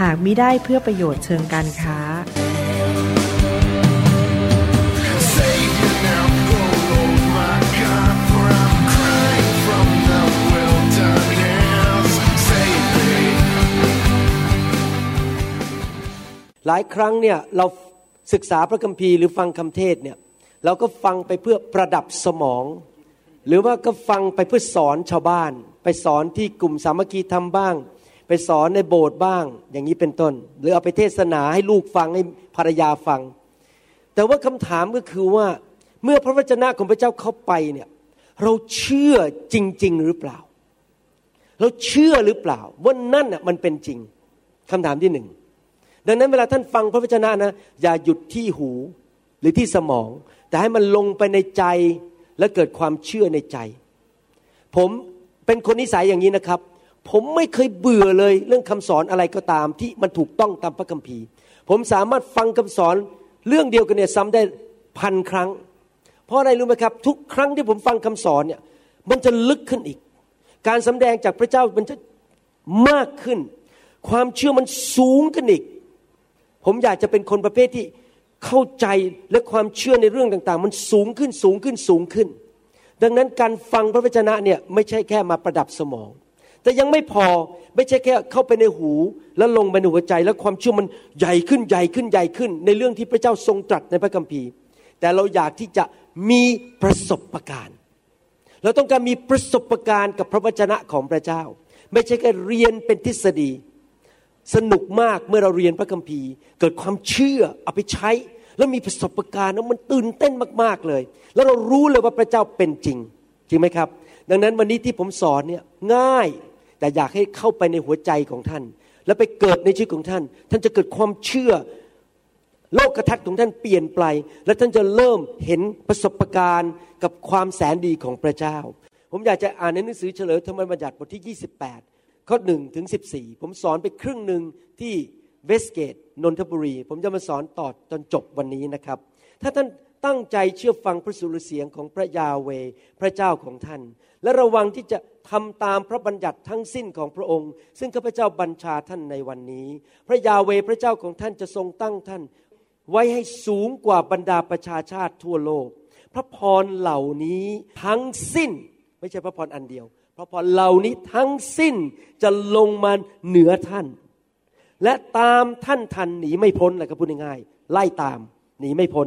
หากมิได้เพื่อประโยชน์เชิงการค้า หลายครั้งเนี่ยเราศึกษาพระคัมภีร์หรือฟังคำเทศเนี่ยเราก็ฟังไปเพื่อประดับสมอง หรือว่าก็ฟังไปเพื่อสอนชาวบ้าน ไปสอนที่กลุ่มสามัคคีทำบ้าง ไปสอนในโบสถ์บ้าง อย่างนี้เป็นต้น หรือเอาไปเทศนาให้ลูกฟังให้ภรรยาฟัง แต่ว่าคำถามก็คือว่าเมื่อพระวจนะของพระเจ้าเข้าไปเนี่ยเราเชื่อจริง ๆ หรือเปล่า เราเชื่อหรือเปล่าว่านั่นน่ะมันเป็นจริงคำถามที่หนึ่งดังนั้นเวลาท่านฟังพระวจนะนะ อย่าหยุดที่หูหรือที่สมอง แต่ให้มันลงไปในใจและเกิดความเชื่อในใจ ผมเป็นคนนิสัยอย่างนี้นะครับ ผมไม่เคยเบื่อเลยเรื่องคำสอนอะไรก็ตามที่มันถูกต้องตามพระคัมภีร์ ผมสามารถฟังคำสอนเรื่องเดียวกันเนี่ยซ้ำได้พันครั้ง เพราะอะไรรู้ไหมครับ ทุกครั้งที่ผมฟังคำสอนเนี่ยมันจะลึกขึ้นอีก การสำแดงจากพระเจ้ามันจะมากขึ้น ความเชื่อมันสูงขึ้นอีก ผมอยากจะเป็นคนประเภทที่เข้าใจและความเชื่อในเรื่องต่าง ๆ มันสูงขึ้นสูงขึ้นสูงขึ้น ดังนั้นการฟังพระวจนะเนี่ยไม่ใช่แค่มาประดับสมอง แต่ยังไม่พอไม่ใช่แค่เข้าไปในหูแล้วลงไปในหัวใจ แล้วความเชื่อมันใหญ่ขึ้นใหญ่ขึ้นใหญ่ขึ้น ในเรื่องที่พระเจ้าทรงตรัสในพระคัมภีร์ แต่เราอยากที่จะมีประสบการณ์ เราต้องการมีประสบการณ์กับพระวจนะของพระเจ้า ไม่ใช่แค่เรียนเป็นทฤษฎี สนุกมากเมื่อเราเรียนพระคัมภีร์ เกิดความเชื่อเอาไปใช้ แล้วมีประสบการณ์แล้วมันตื่นเต้นมากๆเลย แล้วเรารู้เลยว่าพระเจ้าเป็นจริง จริงไหมครับ ดังนั้นวันนี้ที่ผมสอนเนี่ยง่าย แต่อยากให้เข้าไปในหัวใจของท่าน แล้วไปเกิดในชีวิตของท่าน ท่านจะเกิดความเชื่อ โลกทัศน์ของท่านเปลี่ยนไป และท่านจะเริ่มเห็นประสบการณ์กับความแสนดีของพระเจ้า ผมอยากจะอ่านในหนังสือเฉลยธรรมบัญญัติบทที่ 28 ข้อ1ถึง14 ผมสอนไปครึ่งหนึ่งที่เวสเกตนนทบุรี ผมจะมาสอนต่อจนจบวันนี้นะครับ ถ้าท่านตั้งใจเชื่อฟังพระสุรเสียงของพระยาเว พระเจ้าของท่าน และระวังที่จะทำตามพระบัญญัติทั้งสิ้นของพระองค์ ซึ่งข้าพเจ้าบัญชาท่านในวันนี้ พระยาเวพระเจ้าของท่านจะทรงตั้งท่าน ไว้ให้สูงกว่าบรรดาประชาชาติทั่วโลก พระพรเหล่านี้ทั้งสิ้น ไม่ใช่พระพรอันเดียว พระพรเหล่านี้ทั้งสิ้นจะลงมาเหนือท่าน และตามท่านทันหนีไม่พ้นเลยครับพูดง่ายๆไล่ตามหนีไม่พ้น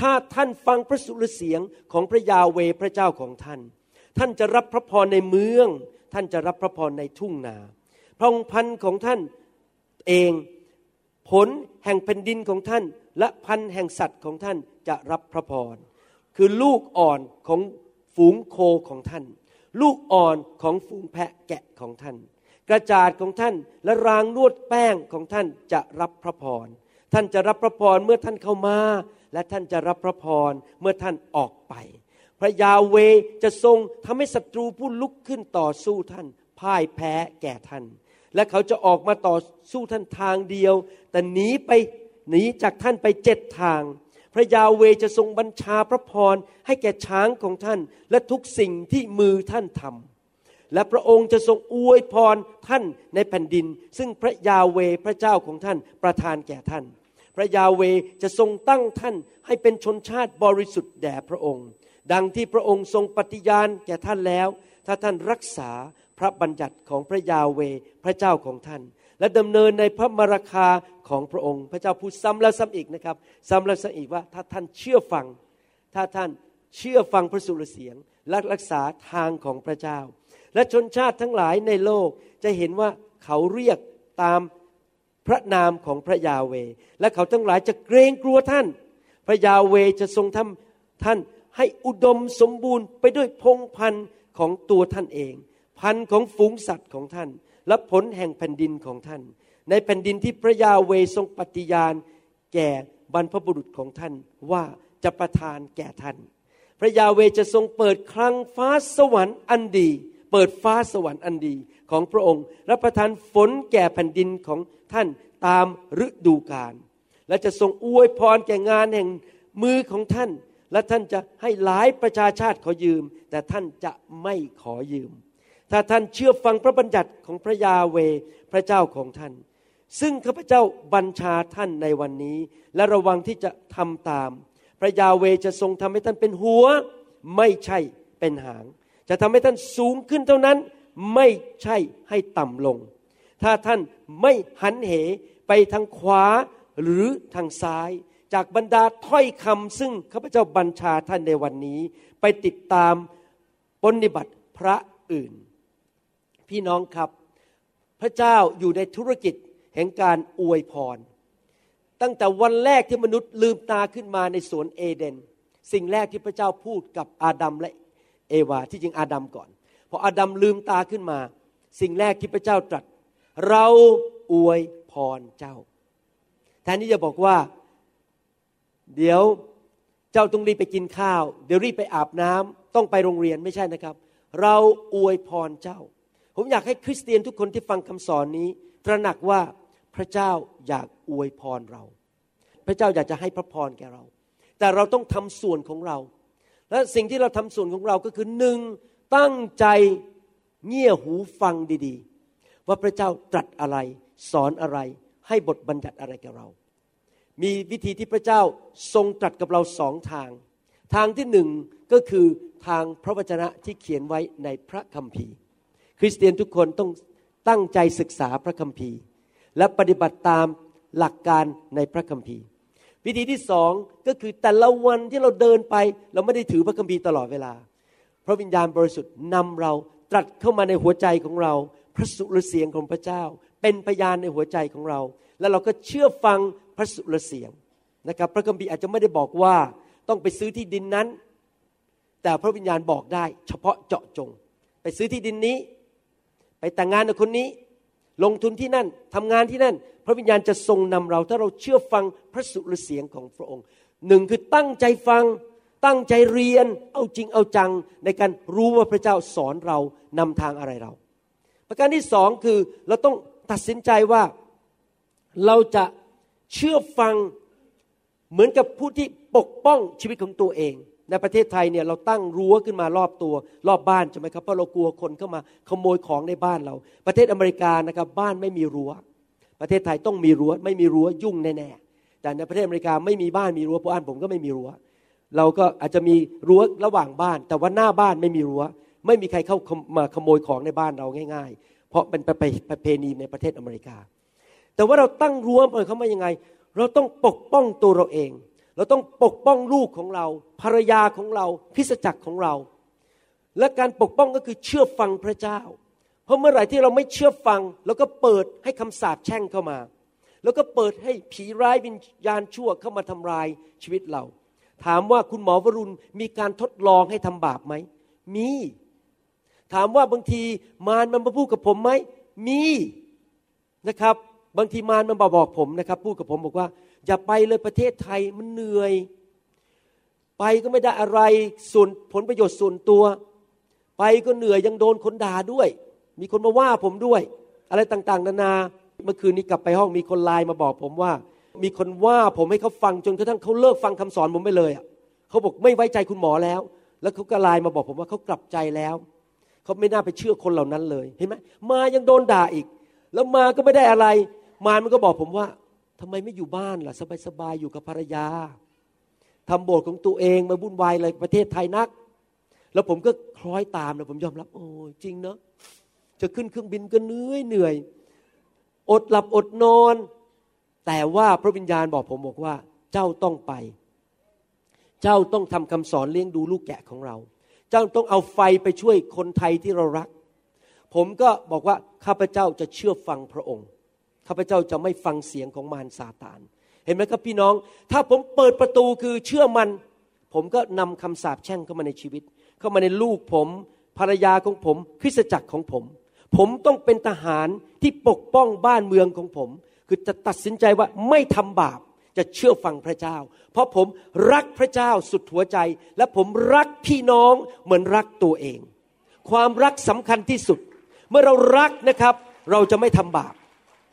ถ้าท่านฟังพระสุรเสียงของพระยาเวพระเจ้าของท่าน ท่านจะรับพระพรในเมือง ท่านจะรับพระพรในทุ่งนา พระองค์พันของท่านเองผลแห่งแผ่นดินของท่าน และพันแห่งสัตว์ของท่านจะรับพระพร คือลูกอ่อนของฝูงโคของท่าน ลูกอ่อนของฝูงแพะแกะของท่าน กระจาดของท่านและรางนวดแป้งของท่านจะรับพระพร ท่านจะรับพระพรเมื่อท่านเข้ามา และท่านจะรับพระพรเมื่อท่านออกไป พระยาเวจะทรงทำให้ศัตรูผู้ลุกขึ้นต่อสู้ท่านพ่ายแพ้แก่ท่าน และเขาจะออกมาต่อสู้ท่านทางเดียว แต่หนีไปหนีจากท่านไปเจ็ดทาง พระยาเวจะทรงบัญชาพระพรให้แก่ช้างของท่าน และทุกสิ่งที่มือท่านทำและพระองค์จะทรงอวยพรท่านในแผ่นดิน ซึ่งพระยาเวพระเจ้าของท่านประทานแก่ท่าน พระยาเวจะทรงตั้งท่านให้เป็นชนชาติบริสุทธิ์แด่พระองค์ ดังที่พระองค์ทรงปฏิญาณแก่ท่านแล้ว ถ้าท่านรักษาพระบัญญัติของพระยาเวพระเจ้าของท่าน และดำเนินในพระมรคาของพระองค์ พระเจ้าพูดซ้ำแล้วซ้ำอีกนะครับ ซ้ำแล้วซ้ำอีกว่าถ้าท่านเชื่อฟัง ถ้าท่านเชื่อฟังพระสุรเสียงและรักษาทางของพระเจ้า และชนชาติทั้งหลายในโลกจะเห็นว่าเขาเรียกตามพระนามของพระยาเว และเขาทั้งหลายจะเกรงกลัวท่าน พระยาเวจะทรงทำท่าน ให้อุดมสมบูรณ์ไปด้วยพงพันธุ์ของตัวท่านเอง พันธุ์ของฝูงสัตว์ของท่าน และผลแห่งแผ่นดินของท่าน ในแผ่นดินที่พระยาเวทรงปฏิญาณ แก่บรรพบุรุษของท่านว่าจะประทานแก่ท่าน พระยาเวจะทรงเปิดคลังฟ้าสวรรค์อันดี เปิดฟ้าสวรรค์อันดีของพระองค์ และประทานฝนแก่แผ่นดินของท่านตามฤดูกาลและจะทรงอวยพรแก่งานแห่งมือของท่าน และท่านจะให้หลายประชาชาติขอยืม แต่ท่านจะไม่ขอยืม ถ้าท่านเชื่อฟังพระบัญญัติของพระยาเวพระเจ้าของท่าน ซึ่งข้าพเจ้าบัญชาท่านในวันนี้ และระวังที่จะทำตาม พระยาเวจะทรงทำให้ท่านเป็นหัว ไม่ใช่เป็นหาง จะทำให้ท่านสูงขึ้นเท่านั้น ไม่ใช่ให้ต่ำลง ถ้าท่านไม่หันเหไปทางขวาหรือทางซ้าย จากบรรดาถ้อยคำซึ่งข้าพเจ้าบัญชาท่านในวันนี้ ไปติดตามปฏิบัติพระอื่น พี่น้องครับ พระเจ้าอยู่ในธุรกิจแห่งการอวยพร ตั้งแต่วันแรกที่มนุษย์ลืมตาขึ้นมาในสวนเอเดน สิ่งแรกที่พระเจ้าพูดกับอาดัมและเอวาที่จริงอาดัมก่อนพออาดัมลืมตาขึ้นมา สิ่งแรกที่พระเจ้าตรัส เราอวยพรเจ้าแทนที่จะบอกว่า เดี๋ยวเจ้าต้องรีบไปกินข้าว เดี๋ยวรีบไปอาบน้ำต้องไปโรงเรียนไม่ใช่นะครับ เราอวยพรเจ้า ผมอยากให้คริสเตียนทุกคนที่ฟังคำสอนนี้ ตระหนักว่าพระเจ้าอยากอวยพรเรา พระเจ้าอยากจะให้พระพรแก่เรา แต่เราต้องทำส่วนของเรา และสิ่งที่เราทำส่วนของเราก็คือหนึ่งตั้งใจเงี่ยหูฟังดีๆ ว่าพระเจ้าตรัสอะไร สอนอะไร ให้บทบัญญัติอะไรแก่เรา มีวิธีที่พระเจ้าทรงตรัสกับเราสองทาง ทางที่หนึ่งก็คือทางพระวจนะที่เขียนไว้ในพระคัมภีร์ คริสเตียนทุกคนต้องตั้งใจศึกษาพระคัมภีร์ และปฏิบัติตามหลักการในพระคัมภีร์ วิธีที่สองก็คือแต่ละวันที่เราเดินไป เราไม่ได้ถือพระคัมภีร์ตลอดเวลา พระวิญญาณบริสุทธิ์นำเราตรัสเข้ามาในหัวใจของเรา พระสุรเสียงของพระเจ้า เป็นพยานในหัวใจของเรา แล้วเราก็เชื่อฟัง พระสุรเสียงนะครับ พระคัมภีร์อาจจะไม่ได้บอกว่าต้องไปซื้อที่ดินนั้น แต่พระวิญญาณบอกได้ เฉพาะเจาะจง ไปซื้อที่ดินนี้ ไปแต่งงานกับคนนี้ ลงทุนที่นั่นทำงานที่นั่น พระวิญญาณจะทรงนำเรา ถ้าเราเชื่อฟังพระสุรเสียงของพระองค์หนึ่งคือตั้งใจฟังตั้งใจเรียนเอาจริงเอาจังในการรู้ว่าพระเจ้าสอนเรานำทางอะไรเรา ประการที่สองคือเราต้องตัดสินใจว่าเราจะ เชื่อฟังเหมือนกับผู้ที่ปกป้องชีวิตของตัวเอง ในประเทศไทยเนี่ยเราตั้งรั้วขึ้นมารอบตัว รอบบ้านใช่ไหมครับเพราะเรากลัวคนเข้ามาขโมยของในบ้านเรา ประเทศอเมริกานะครับบ้านไม่มีรั้ว ประเทศไทยต้องมีรั้ว ไม่มีรั้วยุ่งแน่ๆแต่ในประเทศอเมริกาไม่มีบ้านมีรั้วเพราะบ้านผมก็ไม่มีรั้ว เราก็อาจจะมีรั้วระหว่างบ้าน แต่ว่าหน้าบ้านไม่มีรั้ว ไม่มีใครเข้ามาขโมยของในบ้านเราง่าย ๆ เพราะเป็นประเพณีในประเทศอเมริกา แต่ว่าเราตั้งรั้วเปิดเข้ามายังไง เราต้องปกป้องตัวเราเอง เราต้องปกป้องลูกของเรา ภรรยาของเราคริสจักรของเรา และการปกป้องก็คือเชื่อฟังพระเจ้า เพราะเมื่อไหร่ที่เราไม่เชื่อฟังแล้วก็เปิดให้คำสาปแช่งเข้ามา แล้วก็เปิดให้ผีร้ายวิญญาณชั่วเข้ามาทำลายชีวิตเรา ถามว่าคุณหมอวรุณมีการทดลองให้ทำบาปไหมมีถามว่าบางทีมารมันมาพูดกับผมไหมมีนะครับ บางทีมารมันมาบอกผมนะครับ พูดกับผมบอกว่า อย่าไปเลยประเทศไทยมันเหนื่อย ไปก็ไม่ได้อะไรส่วนผลประโยชน์ส่วนตัว ไปก็เหนื่อยยังโดนคนด่าด้วย มีคนมาว่าผมด้วย อะไรต่างๆ นานาเมื่อคืนนี้กลับไปห้องมีคนไลน์มาบอกผมว่า มีคนว่าผมให้เขาฟังจนกระทั่งเขาเลิกฟังคำสอนผมไปเลยอะเขาบอกไม่ไว้ใจคุณหมอแล้ว แล้วเขาก็ไลน์มาบอกผมว่าเขากลับใจแล้วเขาไม่น่าไปเชื่อคนเหล่านั้นเลยเห็นไหมมายังโดนด่าอีก แล้วมาก็ไม่ได้อะไร มารมันก็บอกผมว่าทำไมไม่อยู่บ้านล่ะ สบายๆอยู่กับภรรยาทำโบสถ์ของตัวเองมาวุ่นวายอะไรประเทศไทยนัก แล้วผมก็คล้อยตามนะผมยอมรับ โอ้จริงเนาะจะขึ้นเครื่องบินก็เหนื่อยเหนื่อยอดหลับอดนอน แต่ว่าพระวิญญาณบอกผมบอกว่า เจ้าต้องไป เจ้าต้องทำคำสอนเลี้ยงดูลูกแกะของเรา เจ้าต้องเอาไฟไปช่วยคนไทยที่เรารัก ผมก็บอกว่าข้าพเจ้าจะเชื่อฟังพระองค์ ข้าพเจ้าจะไม่ฟังเสียงของมารซาตาน เห็นไหมครับพี่น้อง ถ้าผมเปิดประตูคือเชื่อมัน ผมก็นำคำสาปแช่งเข้ามาในชีวิต เข้ามาในลูกผม ภรรยาของผม คริสตจักรของผม ผมต้องเป็นทหารที่ปกป้องบ้านเมืองของผม คือจะตัดสินใจว่าไม่ทำบาปจะเชื่อฟังพระเจ้า เพราะผมรักพระเจ้าสุดหัวใจ และผมรักพี่น้องเหมือนรักตัวเอง ความรักสำคัญที่สุด เมื่อเรารักนะครับ เราจะไม่ทำบาป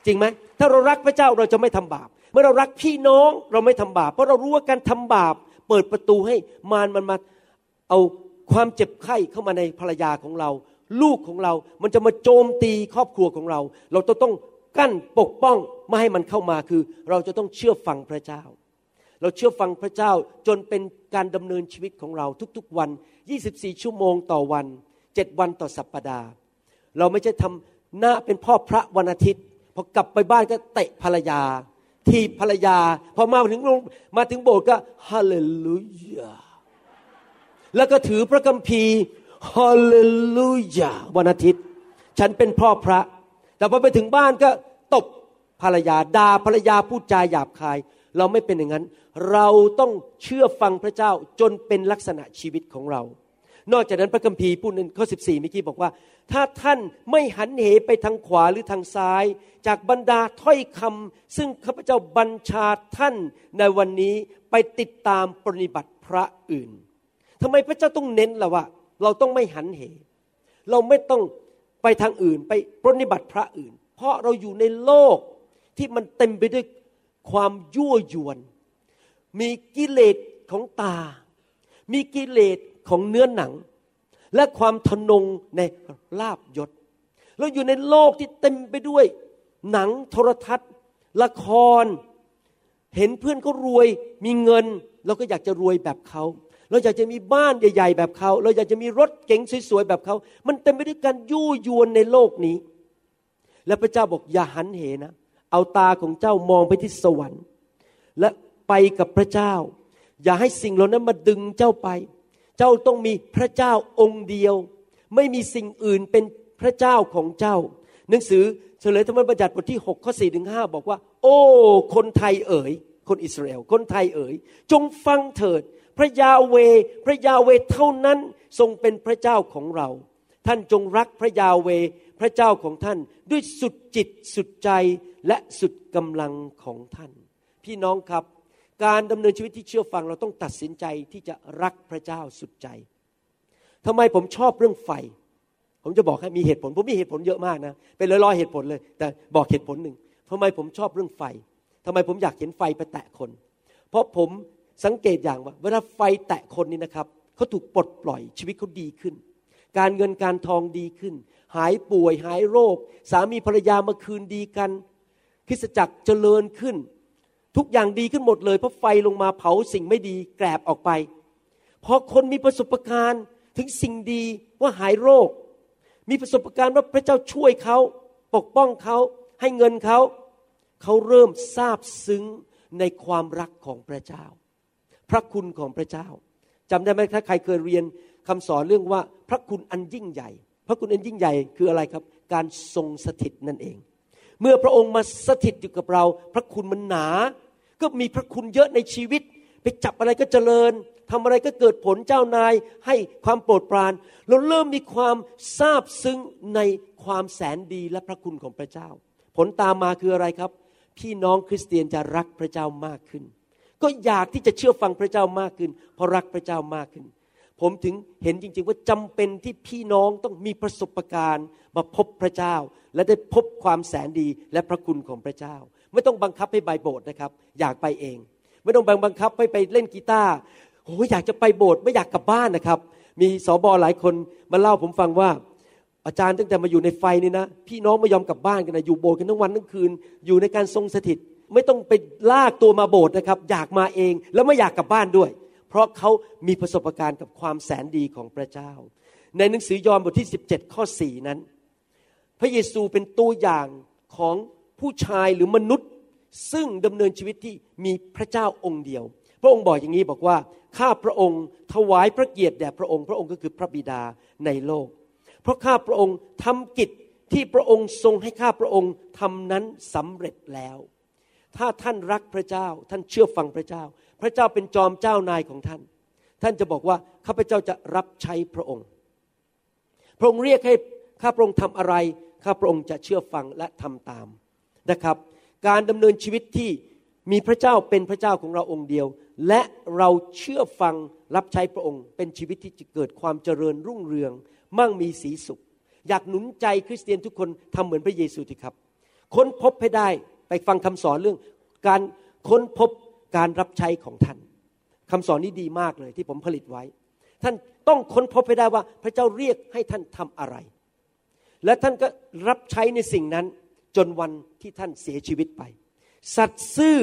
จริงไหมถ้าเรารักพระเจ้าเราจะไม่ทำบาป เมื่อเรารักพี่น้องเราไม่ทำบาป เพราะเรารู้ว่าการทำบาป เปิดประตูให้มารมันมาเอาความเจ็บไข้เข้ามาในภรรยาของเรา ลูกของเรา มันจะมาโจมตีครอบครัวของเรา เราจะต้องกั้นปกป้องไม่ให้มันเข้ามาคือ เราจะต้องเชื่อฟังพระเจ้า เราเชื่อฟังพระเจ้าจนเป็นการดำเนินชีวิตของเราทุกๆวัน 24 ชั่วโมงต่อวัน 7 วันต่อสัปปดาห์ เราไม่ใช่ทำหน้าเป็นพ่อพระวันอาทิตย์ พอกลับไปบ้านก็เตะภรรยา ทีภรรยา พอมาถึงโรงมาถึงโบสถ์ก็ฮาเลลูยาแล้วก็ถือพระคัมภีร์ฮาเลลูยาวันอาทิตย์ ฉันเป็นพ่อพระ แต่พอไปถึงบ้านก็ตบภรรยาด่าภรรยาพูดจาหยาบคาย เราไม่เป็นอย่างนั้น เราต้องเชื่อฟังพระเจ้าจนเป็นลักษณะชีวิตของเรา นอกจากนั้นพระคัมภีร์พูดในข้อ 14เมื่อกี้บอกว่า ถ้าท่านไม่หันเหไปทางขวาหรือทางซ้าย จากบรรดาถ้อยคำซึ่งข้าพเจ้าบัญชาท่านในวันนี้ไปติดตามปฏิบัติพระอื่นทำไมพระเจ้าต้องเน้นล่ะว่า เราต้องไม่หันเห เราไม่ต้องไปทางอื่นไปปฏิบัติพระอื่น เพราะเราอยู่ในโลกที่มันเต็มไปด้วยความยั่วยวน มีกิเลสของตา มีกิเลส ของเนื้อหนัง และความทนงในลาบยศเราอยู่ในโลกที่เต็มไปด้วย หนังโทรทัศน์ ละคร เห็นเพื่อนเขารวยมีเงิน เราก็อยากจะรวยแบบเขาเราอยากจะมีบ้านใหญ่ ๆ แบบเขา เราอยากจะมีรถเก๋งสวยๆแบบเขา มันเต็มไปด้วยการยั่วยวนในโลกนี้ และพระเจ้าบอกอย่าหันเหนะ เอาตาของเจ้ามองไปที่สวรรค์ และไปกับพระเจ้า อย่าให้สิ่งเหล่านั้นมาดึงเจ้าไป เจ้าต้องมีพระเจ้าองค์เดียว ไม่มีสิ่งอื่นเป็นพระเจ้าของเจ้า หนังสือเฉลยธรรมบัญญัติบทที่6ข้อ4ถึง5บอกว่า โอ้ คนไทยเอ๋ย คนอิสราเอล คนไทยเอ๋ย จงฟังเถิด พระยาเว พระยาเวเท่านั้นทรงเป็นพระเจ้าของเรา ท่านจงรักพระยาเว พระเจ้าของท่าน ด้วยสุดจิตสุดใจและสุดกำลังของท่าน พี่น้องครับ การดำเนินชีวิตที่เชื่อฟังเราต้องตัดสินใจที่จะรักพระเจ้าสุดใจทำไมผมชอบเรื่องไฟ ผมจะบอกให้มีเหตุผล ผมมีเหตุผลเยอะมากนะ เป็นร้อยๆเหตุผลเลย แต่บอกเหตุผลหนึ่งทำไมผมชอบเรื่องไฟทำไมผมอยากเห็นไฟไปแตะคน เพราะผมสังเกตอย่างว่า เวลาไฟแตะคนนี่นะครับเขาถูกปลดปล่อยชีวิตเขาดีขึ้น การเงินการทองดีขึ้น หายป่วยหายโรค สามีภรรยามาคืนดีกันคริสตจักรเจริญขึ้น ทุกอย่างดีขึ้นหมดเลยเพราะไฟลงมาเผาสิ่งไม่ดีแกลบออกไปพอคนมีประสบการณ์ถึงสิ่งดีว่าหายโรค มีประสบการณ์ว่าพระเจ้าช่วยเขาปกป้องเขาให้เงินเขาเขาเริ่มซาบซึ้งในความรักของพระเจ้า พระคุณของพระเจ้าจำได้ไหมถ้าใครเคยเรียนคำสอนเรื่องว่าพระคุณอันยิ่งใหญ่ พระคุณอันยิ่งใหญ่คืออะไรครับ การทรงสถิตนั่นเอง เมื่อพระองค์มาสถิตอยู่กับเรา พระคุณมันหนา ก็มีพระคุณเยอะในชีวิต ไปจับอะไรก็เจริญทำอะไรก็เกิดผลเจ้านายให้ความโปรดปราน เราเริ่มมีความซาบซึ้งในความแสนดีและพระคุณของพระเจ้า ผลตามมาคืออะไรครับ พี่น้องคริสเตียนจะรักพระเจ้ามากขึ้น ก็อยากที่จะเชื่อฟังพระเจ้ามากขึ้นเพราะรักพระเจ้ามากขึ้น ผมถึงเห็นจริง ๆ ว่าจำเป็นที่พี่น้องต้องมีประสบการณ์ มาพบพระเจ้า และได้พบความแสนดีและพระคุณของพระเจ้า ไม่ต้องบังคับให้ไปโบสถ์นะครับ อยากไปเอง ไม่ต้องบังคับให้ไปเล่นกีตาร์โอ้ยอยากจะไปโบสถ์ไม่อยากกลับบ้านนะครับ มีสอบอหลายคนมาเล่าผมฟังว่า อาจารย์ตั้งแต่มาอยู่ในไฟนี่นะ พี่น้องไม่ยอมกลับบ้านกันนะอยู่โบสถ์กันทั้งวันทั้งคืน อยู่ในการทรงสถิต ไม่ต้องไปลากตัวมาโบสถ์นะครับ อยากมาเองแล้วไม่อยากกลับบ้านด้วย เพราะเขามีประสบการณ์กับความแสนดีของพระเจ้า ในหนังสือยอห์นบทที่ 17 ข้อ 4 นั้น พระเยซูเป็นตัวอย่างของผู้ชายหรือมนุษย์ ซึ่งดำเนินชีวิตที่มีพระเจ้าองค์เดียว พระองค์บอกอย่างนี้บอกว่าข้าพระองค์ถวายพระเกียรติแด่พระองค์ พระองค์ก็คือพระบิดาในโลก เพราะข้าพระองค์ทำกิจที่พระองค์ทรงให้ข้าพระองค์ทำนั้นสำเร็จแล้ว ถ้าท่านรักพระเจ้า ท่านเชื่อฟังพระเจ้า พระเจ้าเป็นจอมเจ้านายของท่าน ท่านจะบอกว่าข้าพเจ้าจะรับใช้พระองค์ พระองค์เรียกให้ข้าพระองค์ทำอะไร ข้าพระองค์จะเชื่อฟังและทำตามนะครับ การดำเนินชีวิตที่มีพระเจ้าเป็นพระเจ้าของเราองค์เดียว และเราเชื่อฟังรับใช้พระองค์ เป็นชีวิตที่จะเกิดความเจริญรุ่งเรือง มั่งมีสีสุข อยากหนุนใจคริสเตียนทุกคนทำเหมือนพระเยซูทีครับ ค้นพบให้ได้ไปฟังคำสอนเรื่อง การค้นพบ การรับใช้ของท่านคำสอนนี้ดีมากเลยที่ผมผลิตไว้ ท่านต้องค้นพบให้ได้ว่าพระเจ้าเรียกให้ท่านทำอะไร และท่านก็รับใช้ในสิ่งนั้นจนวันที่ท่านเสียชีวิตไป สัตย์ซื่อ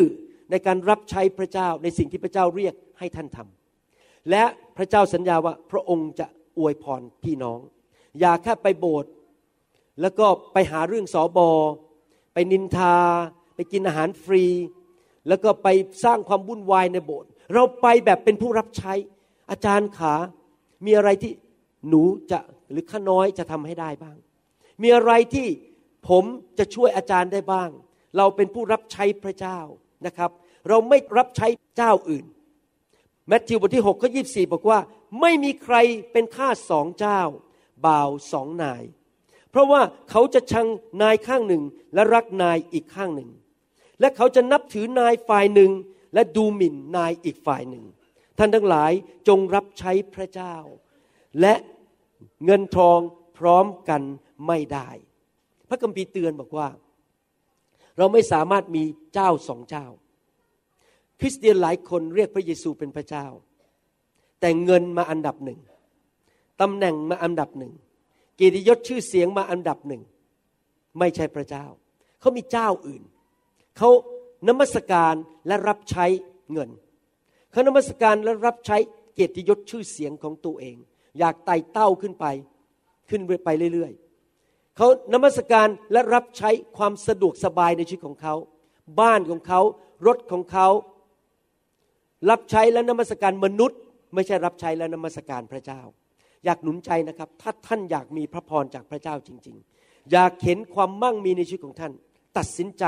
ในการรับใช้พระเจ้าในสิ่งที่พระเจ้าเรียกให้ท่านทำและพระเจ้าสัญญาว่าพระองค์จะอวยพรพี่น้อง อย่าแค่ไปโบสถ์แล้วก็ไปหาเรื่องสอบอไปนินทา ไปกินอาหารฟรี แล้วก็ไปสร้างความวุ่นวายในโบสถ์เราไปแบบเป็นผู้รับใช้ อาจารย์ขา มีอะไรที่หนูจะหรือข้าน้อยจะทำให้ได้บ้าง มีอะไรที่ผมจะช่วยอาจารย์ได้บ้าง เราเป็นผู้รับใช้พระเจ้านะครับ เราไม่รับใช้เจ้าอื่นแมทธิวบทที่6ข้อ24บอกว่า ไม่มีใครเป็นข้าสองเจ้า บ่าวสองนาย เพราะว่าเขาจะชังนายข้างหนึ่งและรักนายอีกข้างหนึ่ง และเขาจะนับถือนายฝ่ายหนึ่ง และดูหมิ่นนายอีกฝ่ายหนึ่ง ท่านทั้งหลายจงรับใช้พระเจ้า และเงินทองพร้อมกันไม่ได้ พระคัมภีร์เตือนบอกว่า เราไม่สามารถมีเจ้าสองเจ้า คริสเตียนหลายคนเรียกพระเยซูเป็นพระเจ้า แต่เงินมาอันดับหนึ่งตำแหน่งมาอันดับหนึ่งเกียรติยศชื่อเสียงมาอันดับหนึ่ง ไม่ใช่พระเจ้า เขามีเจ้าอื่น เขานมัสการและรับใช้เงิน เขานมัสการและรับใช้เกียรติยศชื่อเสียงของตัวเอง อยากไต่เต้าขึ้นไป ขึ้นไปเรื่อยๆ เขานมัสการและรับใช้ความสะดวกสบายในชีวิตของเขา บ้านของเขา รถของเขา รับใช้และนมัสการมนุษย์ ไม่ใช่รับใช้และนมัสการพระเจ้า อยากหนุนใจนะครับ ถ้าท่านอยากมีพระพรจากพระเจ้าจริง ๆ อยากเห็นความมั่งมีในชีวิตของท่าน ตัดสินใจ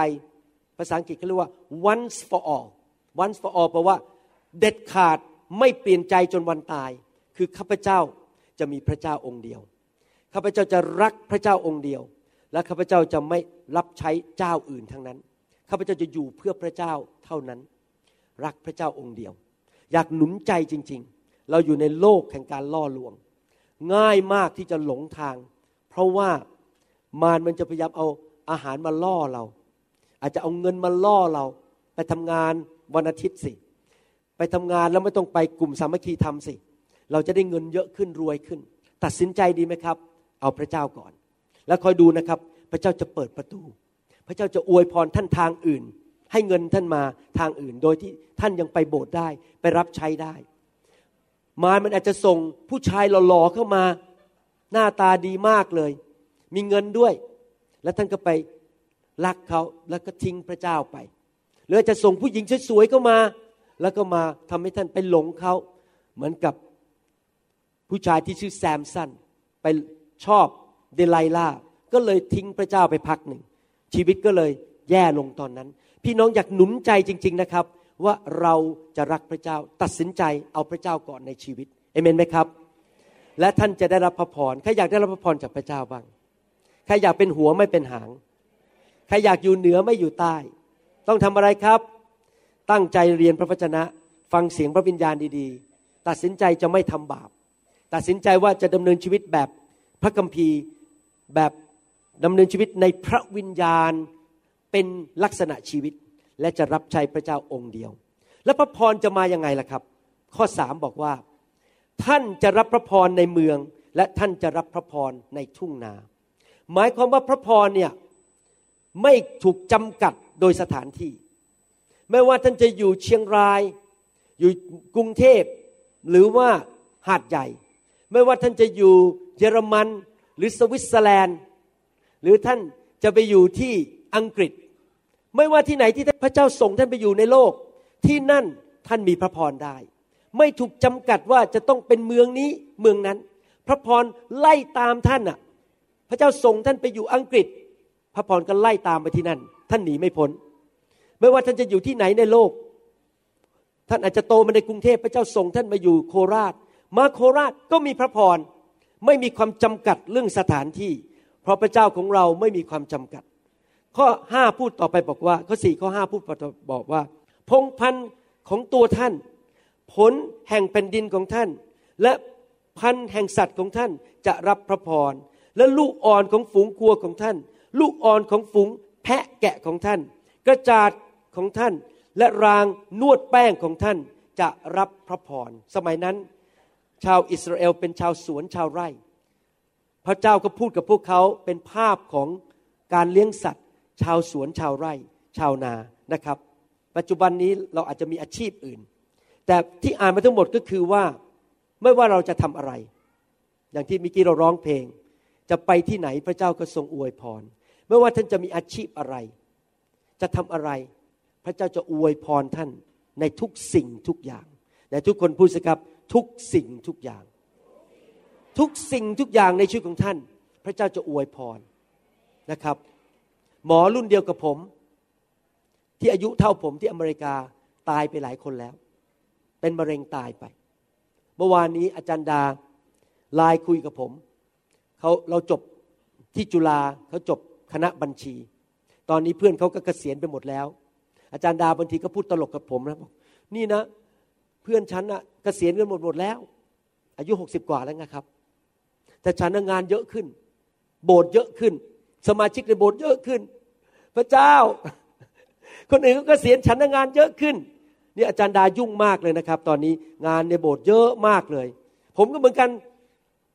ภาษาอังกฤษเขาเรียกว่า once for all once for all แปลว่า เด็ดขาดไม่เปลี่ยนใจจนวันตาย คือข้าพเจ้าจะมีพระเจ้าองค์เดียวข้าพเจ้าจะรักพระเจ้าองค์เดียว และข้าพเจ้าจะไม่รับใช้เจ้าอื่นทั้งนั้นข้าพเจ้าจะอยู่เพื่อพระเจ้าเท่านั้น รักพระเจ้าองค์เดียว อยากหนุนใจจริง ๆ เราอยู่ในโลกแห่งการล่อลวง ง่ายมากที่จะหลงทาง เพราะว่ามารมันจะพยายามเอาอาหารมาล่อเรา อาจจะเอาเงินมาล่อเรา ไปทำงานวันอาทิตย์สิ ไปทำงานแล้วไม่ต้องไปกลุ่มสามัคคีทำสิ เราจะได้เงินเยอะขึ้นรวยขึ้น ตัดสินใจดีไหมครับ เอาพระเจ้าก่อน แล้วคอยดูนะครับ พระเจ้าจะเปิดประตู พระเจ้าจะอวยพรท่านทางอื่น ให้เงินท่านมาทางอื่น โดยที่ท่านยังไปโบสถ์ได้ ไปรับใช้ได้ มารมันอาจจะส่งผู้ชายหล่อๆเข้ามา หน้าตาดีมากเลย มีเงินด้วย แล้วท่านก็ไป รักเขาแล้วก็ทิ้งพระเจ้าไป หรือจะส่งผู้หญิงสวยๆเข้ามา แล้วก็มาทำให้ท่านไปหลงเขาเหมือนกับผู้ชายที่ชื่อแซมสันไปชอบเดลไล่าก็เลยทิ้งพระเจ้าไปพักหนึ่ง ชีวิตก็เลยแย่ลงตอนนั้น พี่น้องอยากหนุนใจจริง ๆนะครับ ว่าเราจะรักพระเจ้าตัดสินใจเอาพระเจ้าก่อนในชีวิตเอเมนไหมครับ และท่านจะได้รับพระพรใครอยากได้รับพระพรจากพระเจ้าบ้างใครอยากเป็นหัวไม่เป็นหาง ใครอยากอยู่เหนือไม่อยู่ใต้ ต้องทำอะไรครับ ตั้งใจเรียนพระวจนะ ฟังเสียงพระวิญญาณดีๆ ตัดสินใจจะไม่ทำบาป ตัดสินใจว่าจะดำเนินชีวิตแบบพระคัมภีร์แบบดำเนินชีวิตในพระวิญญาณเป็นลักษณะชีวิต และจะรับใช้พระเจ้าองค์เดียว แล้วพระพรจะมายังไงล่ะครับ ข้อสามบอกว่า ท่านจะรับพระพรในเมือง และท่านจะรับพระพรในทุ่งนา หมายความว่าพระพรเนี่ย ไม่ถูกจำกัดโดยสถานที่ ไม่ว่าท่านจะอยู่เชียงราย อยู่กรุงเทพ หรือว่าหาดใหญ่ ไม่ว่าท่านจะอยู่เยอรมัน หรือสวิตเซอร์แลนด์ หรือท่านจะไปอยู่ที่อังกฤษ ไม่ว่าที่ไหนที่พระเจ้าส่งท่านไปอยู่ในโลก ที่นั่นท่านมีพระพรได้ ไม่ถูกจำกัดว่าจะต้องเป็นเมืองนี้เมืองนั้น พระพรไล่ตามท่านอะ พระเจ้าส่งท่านไปอยู่อังกฤษ พระพรก็ไล่ตามไปที่นั่น ท่านหนีไม่พ้น ไม่ว่าท่านจะอยู่ที่ไหนในโลก ท่านอาจจะโตมาในกรุงเทพพระเจ้าส่งท่านมาอยู่โคราช มาโคราชก็มีพระพร ไม่มีความจำกัดเรื่องสถานที่ เพราะพระเจ้าของเราไม่มีความจำกัด ข้อห้าพูดต่อไปบอกว่า ข้อสี่ข้อห้าพูดบอกว่า พงพันธุ์ของตัวท่าน ผลแห่งแผ่นดินของท่าน และพันธุ์แห่งสัตว์ของท่านจะรับพระพรและลูกอ่อนของฝูงกัวของท่าน ลูกอ่อนของฝูงแพะแกะของท่าน กระจาดของท่าน และรางนวดแป้งของท่านจะรับพระพร สมัยนั้น ชาวอิสราเอลเป็นชาวสวนชาวไร่ พระเจ้าก็พูดกับพวกเขาเป็นภาพของการเลี้ยงสัตว์ ชาวสวนชาวไร่ ชาวนานะครับ ปัจจุบันนี้เราอาจจะมีอาชีพอื่น แต่ที่อ่านมาทั้งหมดก็คือว่าไม่ว่าเราจะทำอะไร อย่างที่เมิกี้เราร้องเพลง จะไปที่ไหนพระเจ้าก็ทรงอวยพร ไม่ว่าท่านจะมีอาชีพอะไร จะทำอะไร พระเจ้าจะอวยพรท่านในทุกสิ่งทุกอย่างแต่ทุกคนพูดสิครับทุกสิ่งทุกอย่าง ทุกสิ่งทุกอย่างในชีวิตของท่าน พระเจ้าจะอวยพรนะครับ หมอรุ่นเดียวกับผม ที่อายุเท่าผมที่อเมริกาตายไปหลายคนแล้ว เป็นมะเร็งตายไป เมื่อวานนี้อาจารย์ดาไลน์คุยกับผมเขาเราจบที่จุฬาเขาจบ คณะบัญชี ตอนนี้เพื่อนเขาก็เกษียณไปหมดแล้ว อาจารย์ดาบางทีก็พูดตลกกับผมนะบอกนี่นะเพื่อนฉันนะเกษียณกันหมดหมดแล้ว อายุหกสิบกว่าแล้วนะครับ แต่ฉันงานเยอะขึ้น โบสถ์เยอะขึ้น สมาชิกในโบสถ์เยอะขึ้น พระเจ้า คนอื่นก็เกษียณฉันงานเยอะขึ้นนี่อาจารย์ดายุ่งมากเลยนะครับ ตอนนี้งานในโบสถ์เยอะมากเลย ผมก็เหมือนกัน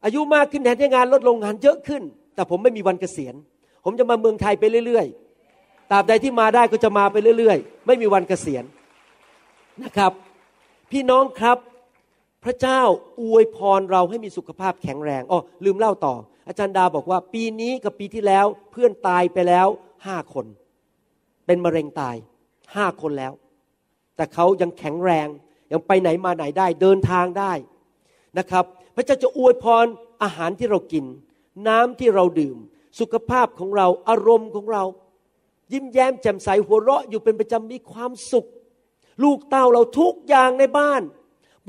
อายุมากขึ้นแทนที่งานลดลงงานเยอะขึ้น แต่ผมไม่มีวันเกษียณ ผมจะมาเมืองไทยไปเรื่อยๆตราบใดที่มาได้ก็จะมาไปเรื่อยๆ ไม่มีวันเกษียณนะครับ พี่น้องครับ พระเจ้าอวยพรเราให้มีสุขภาพแข็งแรงอ๋อลืมเล่าต่อ อาจารย์ดาบอกว่า ปีนี้กับปีที่แล้วเพื่อนตายไปแล้วห้าคน เป็นมะเร็งตายห้าคนแล้ว แต่เขายังแข็งแรงยังไปไหนมาไหนได้เดินทางได้นะครับ พระเจ้าจะอวยพรอาหารที่เรากิน น้ำที่เราดื่ม สุขภาพของเราอารมณ์ของเรา ยิ้มแย้มแจ่มใสหัวเราะอยู่เป็นประจำมีความสุข ลูกเต้าเราทุกอย่างในบ้าน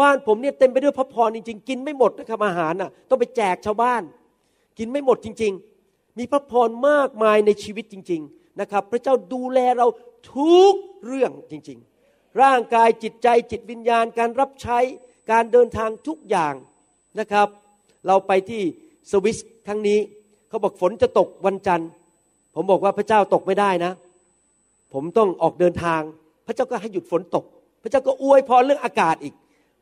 บ้านผมเนี่ยเต็มไปด้วยพระพรจริง ๆ กินไม่หมดนะครับอาหารน่ะต้องไปแจกชาวบ้าน กินไม่หมดจริง ๆ มีพระพรมากมายในชีวิตจริง ๆนะครับ พระเจ้าดูแลเราทุกเรื่องจริง ๆ ร่างกายจิตใจจิตวิญญาณการรับใช้การเดินทางทุกอย่างนะครับ เราไปที่สวิสครั้งนี้ เขาบอกฝนจะตกวันจันทร์ ผมบอกว่าพระเจ้าตกไม่ได้นะ ผมต้องออกเดินทาง พระเจ้าก็ให้หยุดฝนตก พระเจ้าก็อวยพรเรื่องอากาศอีก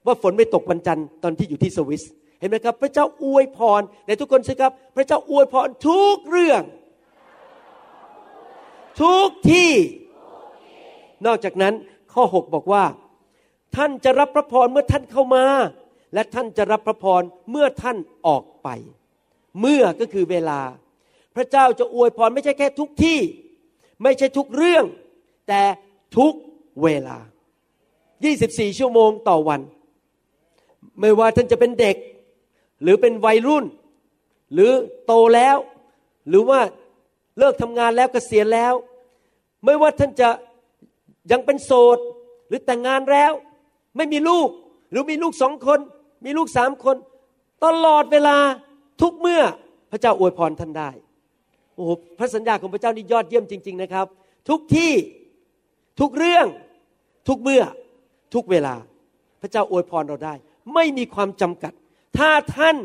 ว่าฝนไม่ตกวันจันทร์ตอนที่อยู่ที่สวิสเห็นไหมครับ พระเจ้าอวยพรในทุกคนสิครับ พระเจ้าอวยพรทุกเรื่อง ทุกที่ นอกจากนั้นข้อ 6 บอกว่า ท่านจะรับพระพรเมื่อท่านเข้ามา และท่านจะรับพระพรเมื่อท่านออกไป เมื่อก็คือเวลา พระเจ้าจะอวยพรไม่ใช่แค่ทุกที่ ไม่ใช่ทุกเรื่อง แต่ทุกเวลา 24 ชั่วโมงต่อวัน ไม่ว่าท่านจะเป็นเด็ก หรือเป็นวัยรุ่น หรือโตแล้ว หรือว่าเลิกทำงานแล้วเกษียณแล้ว ไม่ว่าท่านจะยังเป็นโสด หรือแต่งงานแล้ว ไม่มีลูก หรือมีลูกสองคน มีลูกสามคน ตลอดเวลา ทุกเมื่อพระเจ้าอวยพรท่านได้โอ้โหพระสัญญาของพระเจ้านี่ยอดเยี่ยมจริง ๆนะครับ ทุกที่ทุกเรื่องทุกเมื่อทุกเวลา พระเจ้าอวยพรเราได้ ไม่มีความจำกัด ถ้าท่าน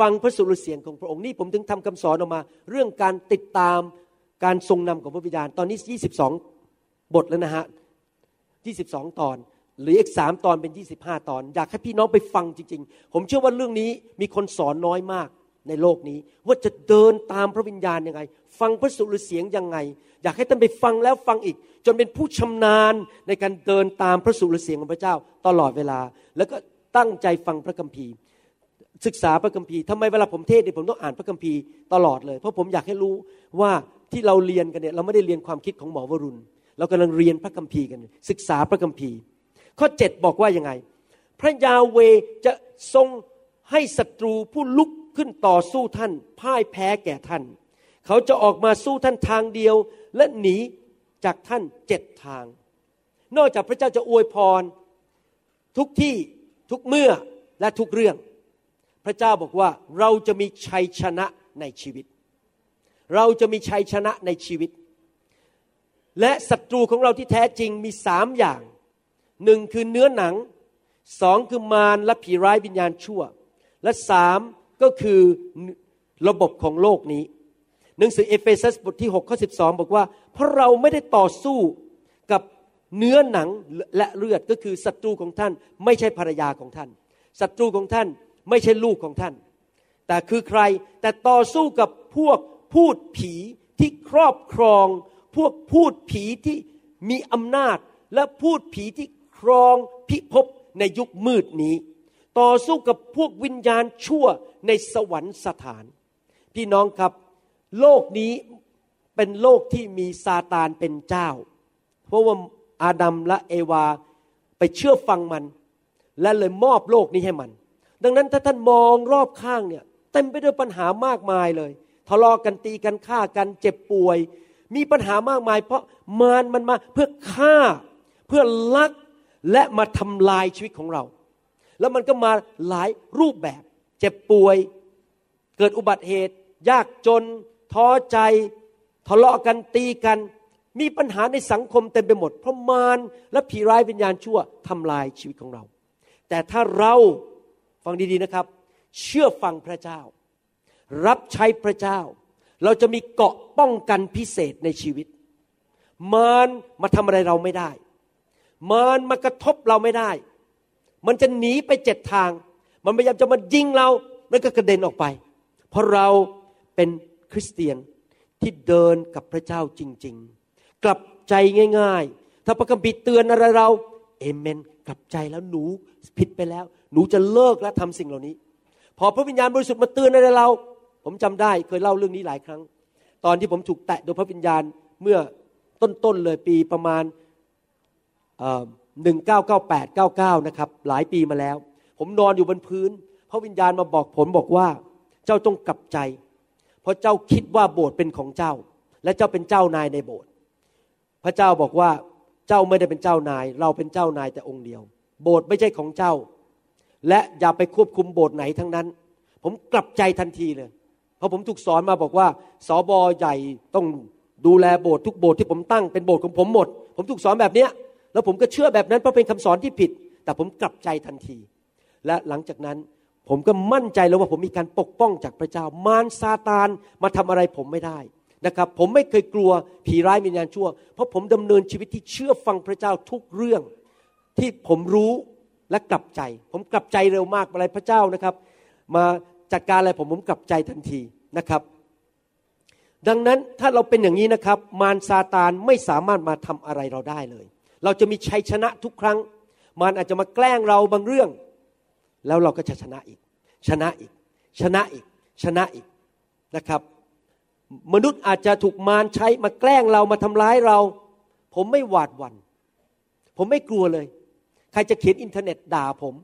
ฟังพระสุรเสียงของพระองค์นี่ผมถึงทำคำสอนออกมา เรื่องการติดตามการทรงนำของพระวิญญาณตอนนี้ 22 บทแล้วนะฮะ 22 ตอน หรืออีกสามตอนเป็น 25 ตอน อยากให้พี่น้องไปฟังจริง ๆ ผมเชื่อว่าเรื่องนี้มีคนสอนน้อยมาก ในโลกนี้ ว่าจะเดินตามพระวิญญาณยังไง ฟังพระสุรเสียงยังไง อยากให้ท่านไปฟังแล้วฟังอีก จนเป็นผู้ชำนาญในการเดินตามพระสุรเสียงของพระเจ้าตลอดเวลา แล้วก็ตั้งใจฟังพระคัมภีร์ ศึกษาพระคัมภีร์ทำไมเวลาผมเทศเนี่ยผมต้องอ่านพระคัมภีร์ตลอดเลย เพราะผมอยากให้รู้ว่าที่เราเรียนกันเนี่ยเราไม่ได้เรียนความคิดของหมอวรุณ เรากำลังเรียนพระคัมภีร์กัน ศึกษาพระคัมภีร์ ข้อเจ็ดบอกว่ายังไง พระยาเวจะทรงให้ศัตรูผู้ลุก ขึ้นต่อสู้ท่านพ่ายแพ้แก่ท่าน เขาจะออกมาสู้ท่านทางเดียวและหนีจากท่านเจ็ดทาง นอกจากพระเจ้าจะอวยพร ทุกที่ทุกเมื่อและทุกเรื่อง พระเจ้าบอกว่าเราจะมีชัยชนะในชีวิต เราจะมีชัยชนะในชีวิต และศัตรูของเราที่แท้จริงมีสามอย่างหนึ่งคือเนื้อหนังสองคือมารและผีร้ายวิญญาณชั่ว และสาม ก็คือระบบของโลกนี้ หนังสือเอเฟซัสบทที่6ข้อ12 บอกว่า เพราะเราไม่ได้ต่อสู้กับเนื้อหนังและเลือดก็คือศัตรูของท่าน ไม่ใช่ภรรยาของท่านศัตรูของท่านไม่ใช่ลูกของท่าน แต่คือใครแต่ต่อสู้กับพวกพูดผีที่ครอบครอง พวกพูดผีที่มีอำนาจและพูดผีที่ครองพิภพในยุคมืดนี้ ต่อสู้กับพวกวิญญาณชั่ว ในสวรรค์สถาน พี่น้องครับ โลกนี้เป็นโลกที่มีซาตานเป็นเจ้า เพราะว่าอาดัมและเอวาไปเชื่อฟังมัน และเลยมอบโลกนี้ให้มัน ดังนั้นถ้าท่านมองรอบข้างเนี่ยเต็มไปด้วยปัญหามากมายเลย ทะเลาะกันตีกันฆ่ากันเจ็บป่วย มีปัญหามากมาย เพราะมารมันมาเพื่อฆ่าเพื่อลักและมาทำลายชีวิตของเรา แล้วมันก็มาหลายรูปแบบ เจ็บป่วย เกิดอุบัติเหตุ ยากจน ท้อใจ ทะเลาะกันตีกัน มีปัญหาในสังคมเต็มไปหมด เพราะมารและผีร้ายวิญญาณชั่วทำลายชีวิตของเรา แต่ถ้าเราฟังดีๆนะครับ เชื่อฟังพระเจ้า รับใช้พระเจ้า เราจะมีเกาะป้องกันพิเศษในชีวิต มารมาทำอะไรเราไม่ได้ มารมากระทบเราไม่ได้ มันจะหนีไปเจ็ดทาง มันพยายามจะมายิงเราแล้วก็กระเด็นออกไป เพราะเราเป็นคริสเตียนที่เดินกับพระเจ้าจริง ๆ กลับใจง่าย ๆ ถ้าพระคัมภีร์เตือนอะไรเรา เอเมน กลับใจแล้วหนูผิดไปแล้ว หนูจะเลิกและทำสิ่งเหล่านี้ พอพระวิญญาณบริสุทธิ์มาเตือนอะไรเรา ผมจำได้เคยเล่าเรื่องนี้หลายครั้ง ตอนที่ผมถูกแตะโดยพระวิญญาณเมื่อต้นๆเลยปีประมาณหนึ่งเก้าเก้าแปดเก้าเก้านะครับ หลายปีมาแล้ว ผมนอนอยู่บนพื้น พระวิญญาณมาบอกผมบอกว่า เจ้าต้องกลับใจ เพราะเจ้าคิดว่าโบสถ์เป็นของเจ้า และเจ้าเป็นเจ้านายในโบสถ์พระเจ้าบอกว่าเจ้าไม่ได้เป็นเจ้านาย เราเป็นเจ้านายแต่องค์เดียว โบสถ์ไม่ใช่ของเจ้า และอย่าไปควบคุมโบสถ์ไหนทั้งนั้น ผมกลับใจทันทีเลย เพราะผมถูกสอนมาบอกว่าสอบอใหญ่ต้องดูแลโบสถ์ทุกโบสถ์ที่ผมตั้งเป็นโบสถ์ของผมหมด ผมถูกสอนแบบเนี้ยแล้วผมก็เชื่อแบบนั้นเพราะเป็นคำสอนที่ผิด แต่ผมกลับใจทันที และหลังจากนั้นผมก็มั่นใจแล้วว่าผมมีการปกป้องจากพระเจ้ามารซาตานมาทำอะไรผมไม่ได้นะครับ ผมไม่เคยกลัวผีร้ายวิญญาณชั่ว เพราะผมดำเนินชีวิตที่เชื่อฟังพระเจ้าทุกเรื่อง ที่ผมรู้และกลับใจ ผมกลับใจเร็วมากอะไรพระเจ้านะครับ มาจัดการอะไรผมผมกลับใจทันทีนะครับ ดังนั้นถ้าเราเป็นอย่างนี้นะครับ มารซาตานไม่สามารถมาทำอะไรเราได้เลย เราจะมีชัยชนะทุกครั้ง มารอาจจะมาแกล้งเราบางเรื่อง แล้วเราก็จะชนะอีก ชนะอีก ชนะอีก ชนะอีกนะครับ มนุษย์อาจจะถูกมารใช้มาแกล้งเรามาทำร้ายเรา ผมไม่หวาดหวัน่นผมไม่กลัวเลย ใครจะเขียนอินเทอร์เน็ตด่าผม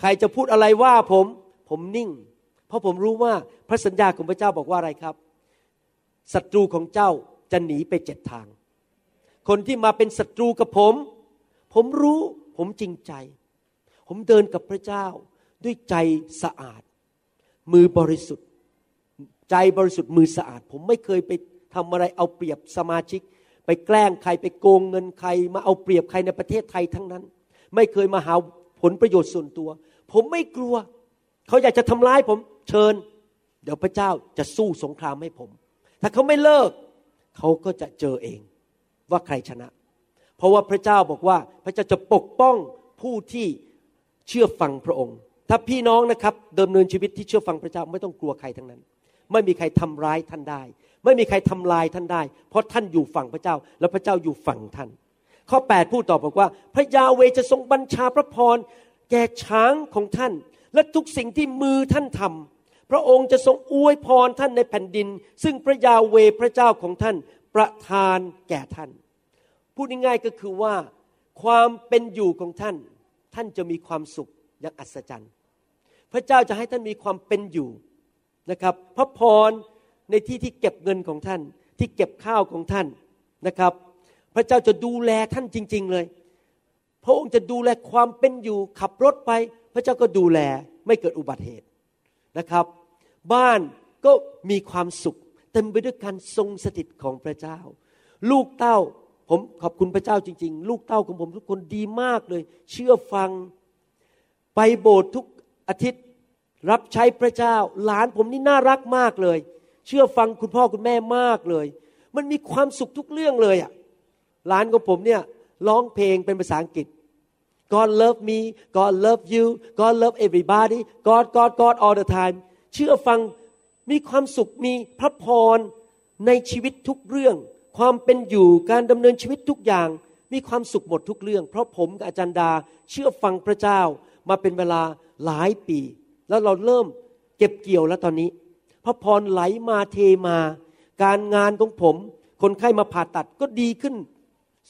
ใครจะพูดอะไรว่าผม ผมนิ่ง เพราะผมรู้ว่าพระสัญญาของพระเจ้าบอกว่าอะไรครับศัตรูของเจ้าจะหนีไปเจ็ดทาง คนที่มาเป็นศัตรูกับผม ผมรู้ผมจริงใจ ผมเดินกับพระเจ้าด้วยใจสะอาด มือบริสุทธิ์ ใจบริสุทธิ์มือสะอาด ผมไม่เคยไปทำอะไรเอาเปรียบสมาชิก ไปแกล้งใครไปโกงเงินใคร มาเอาเปรียบใครในประเทศไทยทั้งนั้น ไม่เคยมาหาผลประโยชน์ส่วนตัว ผมไม่กลัว เขาอยากจะทำร้ายผมเชิญ เดี๋ยวพระเจ้าจะสู้สงครามให้ผม ถ้าเขาไม่เลิก เขาก็จะเจอเองว่าใครชนะ เพราะว่าพระเจ้าบอกว่าพระเจ้าจะปกป้องผู้ที่ เชื่อฟังพระองค์ ถ้าพี่น้องนะครับดำเนินชีวิตที่เชื่อฟังพระเจ้าไม่ต้องกลัวใครทั้งนั้น ไม่มีใครทำร้ายท่านได้ ไม่มีใครทำลายท่านได้ เพราะท่านอยู่ฝั่งพระเจ้า และพระเจ้าอยู่ฝั่งท่าน ข้อ 8 พูดต่อบอกว่า พระยาเวจะทรงบัญชาพระพรแก่ช้างของท่าน และทุกสิ่งที่มือท่านทำพระองค์จะทรงอวยพรท่านในแผ่นดิน ซึ่งพระยาเวพระเจ้าของท่านประทานแก่ท่าน พูดง่ายๆก็คือว่า ความเป็นอยู่ของท่าน ท่านจะมีความสุขอย่างอัศจรรย์ พระเจ้าจะให้ท่านมีความเป็นอยู่นะครับพระพรในที่ที่เก็บเงินของท่าน ที่เก็บข้าวของท่านนะครับ พระเจ้าจะดูแลท่านจริง ๆเลย พระองค์จะดูแลความเป็นอยู่ขับรถไป พระเจ้าก็ดูแลไม่เกิดอุบัติเหตุนะครับ บ้านก็มีความสุข เต็มไปด้วยการทรงสถิตของพระเจ้า ลูกเต้า ผมขอบคุณพระเจ้าจริง ๆ ลูกเต้าของผมทุกคนดีมากเลย เชื่อฟัง ไปโบสถ์ทุกอาทิตย์ รับใช้พระเจ้า หลานผมนี่น่ารักมากเลย เชื่อฟังคุณพ่อคุณแม่มากเลย มันมีความสุขทุกเรื่องเลยอะหลานของผมเนี่ยร้องเพลงเป็นภาษาอังกฤษ God love me God love you God love everybody God God God all the time เชื่อฟังมีความสุขมีพระพรในชีวิตทุกเรื่อง ความเป็นอยู่การดำเนินชีวิตทุกอย่างมีความสุขหมดทุกเรื่อง เพราะผมกับอาจารย์ดาเชื่อฟังพระเจ้ามาเป็นเวลาหลายปี แล้วเราเริ่มเก็บเกี่ยวแล้วตอนนี้ พระพรไหลมาเทมา การงานของผม คนไข้มาผ่าตัดก็ดีขึ้น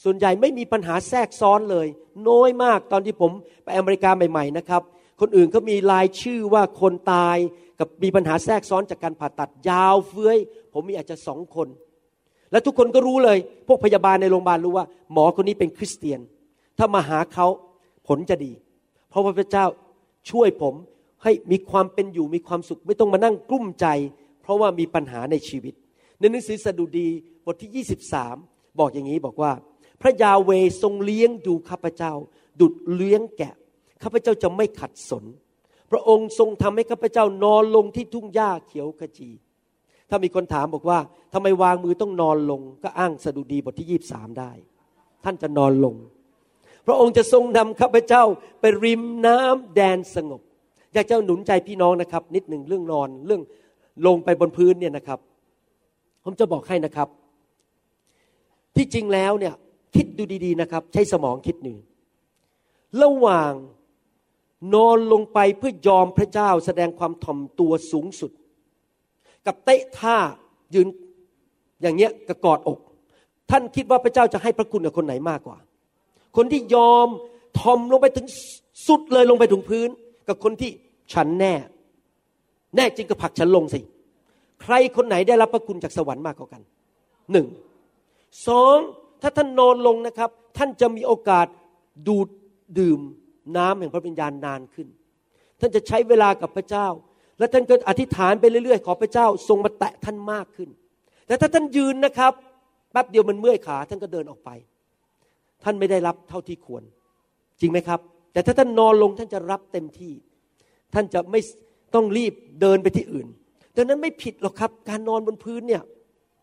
ส่วนใหญ่ไม่มีปัญหาแทรกซ้อนเลย น้อยมากตอนที่ผมไปอเมริกาใหม่ๆนะครับคนอื่นเขามีรายชื่อว่าคนตายกับมีปัญหาแทรกซ้อนจากการผ่าตัดยาวเฟื้อย ผมมีอาจจะสองคน และทุกคนก็รู้เลย พวกพยาบาลในโรงพยาบาลรู้ว่า หมอคนนี้เป็นคริสเตียน ถ้ามาหาเขาผลจะดี เพราะพระเจ้าช่วยผมให้มีความเป็นอยู่มีความสุข ไม่ต้องมานั่งกลุ้มใจ เพราะว่ามีปัญหาในชีวิต ในหนังสือสดุดีบทที่ 23 บอกอย่างนี้บอกว่า พระยาเวทรงเลี้ยงดูข้าพเจ้า ดุดเลี้ยงแกะข้าพเจ้าจะไม่ขัดสน พระองค์ทรงทำให้ข้าพเจ้านอนลงที่ทุ่งหญ้าเขียวขจี ถ้ามีคนถามบอกว่าทำไมวางมือต้องนอนลง ก็อ้างสดุดีบทที่23ได้ ท่านจะนอนลง พระองค์จะทรงนำข้าพเจ้าไปริมน้ำแดนสงบ อยากจะหนุนใจพี่น้องนะครับ นิดหนึ่งเรื่องนอนเรื่องลงไปบนพื้นเนี่ยนะครับ ผมจะบอกให้นะครับ ที่จริงแล้วเนี่ยคิดดูดีๆนะครับ ใช้สมองคิดหนึ่งระหว่างนอนลงไปเพื่อยอมพระเจ้าแสดงความถ่อมตัวสูงสุด กับเตะท่ายืนอย่างเงี้ยกระกอดอก ท่านคิดว่าพระเจ้าจะให้พระคุณกับคนไหนมากกว่า คนที่ยอมทอมลงไปถึงสุดเลยลงไปถึงพื้น กับคนที่ฉันแน่ แน่จริงก็ผลักฉันลงสิ ใครคนไหนได้รับพระคุณจากสวรรค์มากกว่ากันหนึ่งสองถ้าท่านนอนลงนะครับ ท่านจะมีโอกาสดูดดื่มน้ำแห่งพระวิญญาณนานขึ้น ท่านจะใช้เวลากับพระเจ้า และท่านก็อธิษฐานไปเรื่อยๆ ขอพระเจ้าทรงมาแตะท่านมากขึ้น แต่ถ้าท่านยืนนะครับแป๊บเดียวมันเมื่อยขาท่านก็เดินออกไป ท่านไม่ได้รับเท่าที่ควร จริงไหมครับ แต่ถ้าท่านนอนลงท่านจะรับเต็มที่ ท่านจะไม่ต้องรีบเดินไปที่อื่นดังนั้นไม่ผิดหรอกครับ การนอนบนพื้นเนี่ย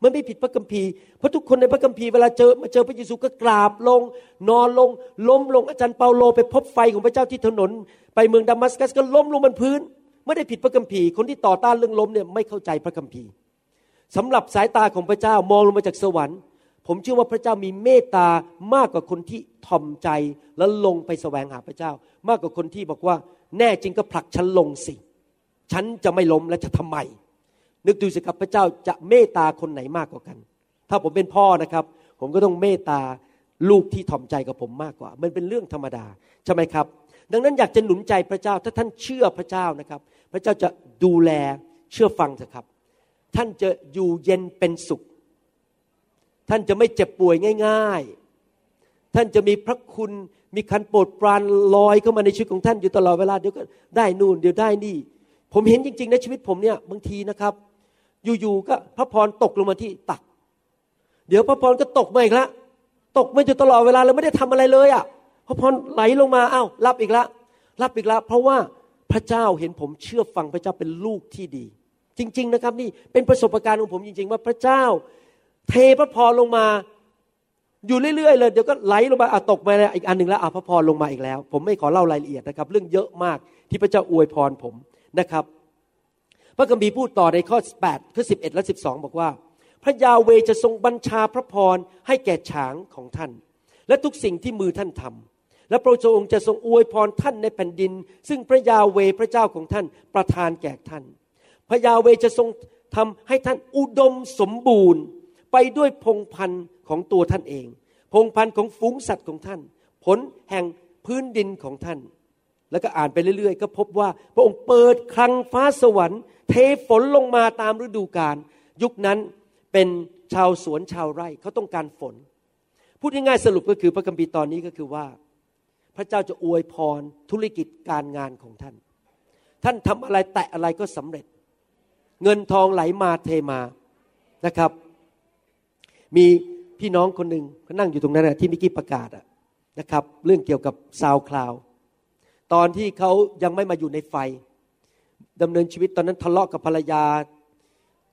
มันไม่ผิดพระคัมภีร์เพราะทุกคนในพระคัมภีร์เวลาเจอมาเจอพระเยซูก็กราบลง นอนลง ล้มลงอาจารย์เปาโล ไปพบไฟของพระเจ้าที่ถนน ไปเมืองดามัสกัสก็ล้มลงบนพื้น ไม่ได้ผิดพระคัมภีร์คนที่ต่อต้านเรื่องล้มเนี่ยไม่เข้าใจพระคัมภีร์สำหรับสายตาของพระเจ้ามองลงมาจากสวรรค์ ผมเชื่อว่าพระเจ้ามีเมตตามากกว่าคนที่ทอมใจแล้วลงไปแสวงหาพระเจ้า มากกว่าคนที่บอกว่า แน่จริงก็ผลักฉันลงสิฉันจะไม่ล้มและจะทำไม นึกดูสิครับพระเจ้าจะเมตตาคนไหนมากกว่ากัน ถ้าผมเป็นพ่อนะครับ ผมก็ต้องเมตตาลูกที่ถ่อมใจกับผมมากกว่า มันเป็นเรื่องธรรมดาใช่ไหมครับ ดังนั้นอยากจะหนุนใจพระเจ้าถ้าท่านเชื่อพระเจ้านะครับ พระเจ้าจะดูแลเชื่อฟังเถอะครับ ท่านจะอยู่เย็นเป็นสุข ท่านจะไม่เจ็บป่วยง่าย ๆ ท่านจะมีพระคุณมีคันโปรดปรานลอยเข้ามาในชีวิตของท่านอยู่ตลอดเวลาเดี๋ยวก็ได้นู่นเดี๋ยวได้นี่ ผมเห็นจริงๆในชีวิตผมเนี่ยบางทีนะครับ อยู่ๆก็พระพรตกลงมาที่ตัก เดี๋ยวพระพรก็ตกมาอีกละตกมาอยู่ตลอดเวลาเราไม่ได้ทำอะไรเลยอะ่ะพระพรไหลลงมาอ้าวรับอีกละรับอีกละเพราะว่า พระเจ้าเห็นผมเชื่อฟังพระเจ้าเป็นลูกที่ดี จริง ๆ นะครับ นี่เป็นประสบการณ์ของผมจริง ๆ ว่าพระเจ้า เทพระพรลงมา อยู่เรื่อยๆเลยเดี๋ยวก็ไหลลงมาอะตกมาอีกอันหนึ่งแล้วอะพระพรลงมาอีกแล้ว ผมไม่ขอเล่ารายละเอียดนะครับ เรื่องเยอะมากที่พระเจ้าอวยพรผมนะครับ พระคัมภีพูดต่อในข้อ8ข้อ11 และ 12 บอกว่า พระยาเวจะทรงบัญชาพระพรให้แก่ฉางของท่าน และทุกสิ่งที่มือท่านทำ และพระองค์จะทรงอวยพรท่านในแผ่นดิน ซึ่งพระยาเวพระเจ้าของท่านประทานแก่ท่าน พระยาเวจะทรงทำให้ท่านอุดมสมบูรณ์ ไปด้วยพงพันธุ์ของตัวท่านเอง พงพันธุ์ของฝูงสัตว์ของท่าน ผลแห่งพื้นดินของท่าน แล้วก็อ่านไปเรื่อยๆ ก็พบว่าพระองค์เปิดคลังฟ้าสวรรค์ เทฝนลงมาตามฤดูกาลยุคนั้นเป็นชาวสวนชาวไร่เขาต้องการฝน พูดง่ายๆสรุปก็คือพระคัมภีร์ตอนนี้ก็คือว่า พระเจ้าจะอวยพรธุรกิจการงานของท่าน ท่านทำอะไรแตะอะไรก็สำเร็จ เงินทองไหลมาเทมานะครับ มีพี่น้องคนหนึ่งเขานั่งอยู่ตรงนั้นนะที่มิกี้ประกาศนะครับ เรื่องเกี่ยวกับซาวคลาวตอนที่เขายังไม่มาอยู่ในไฟดำเนินชีวิตตอนนั้นทะเลาะกับภรรยา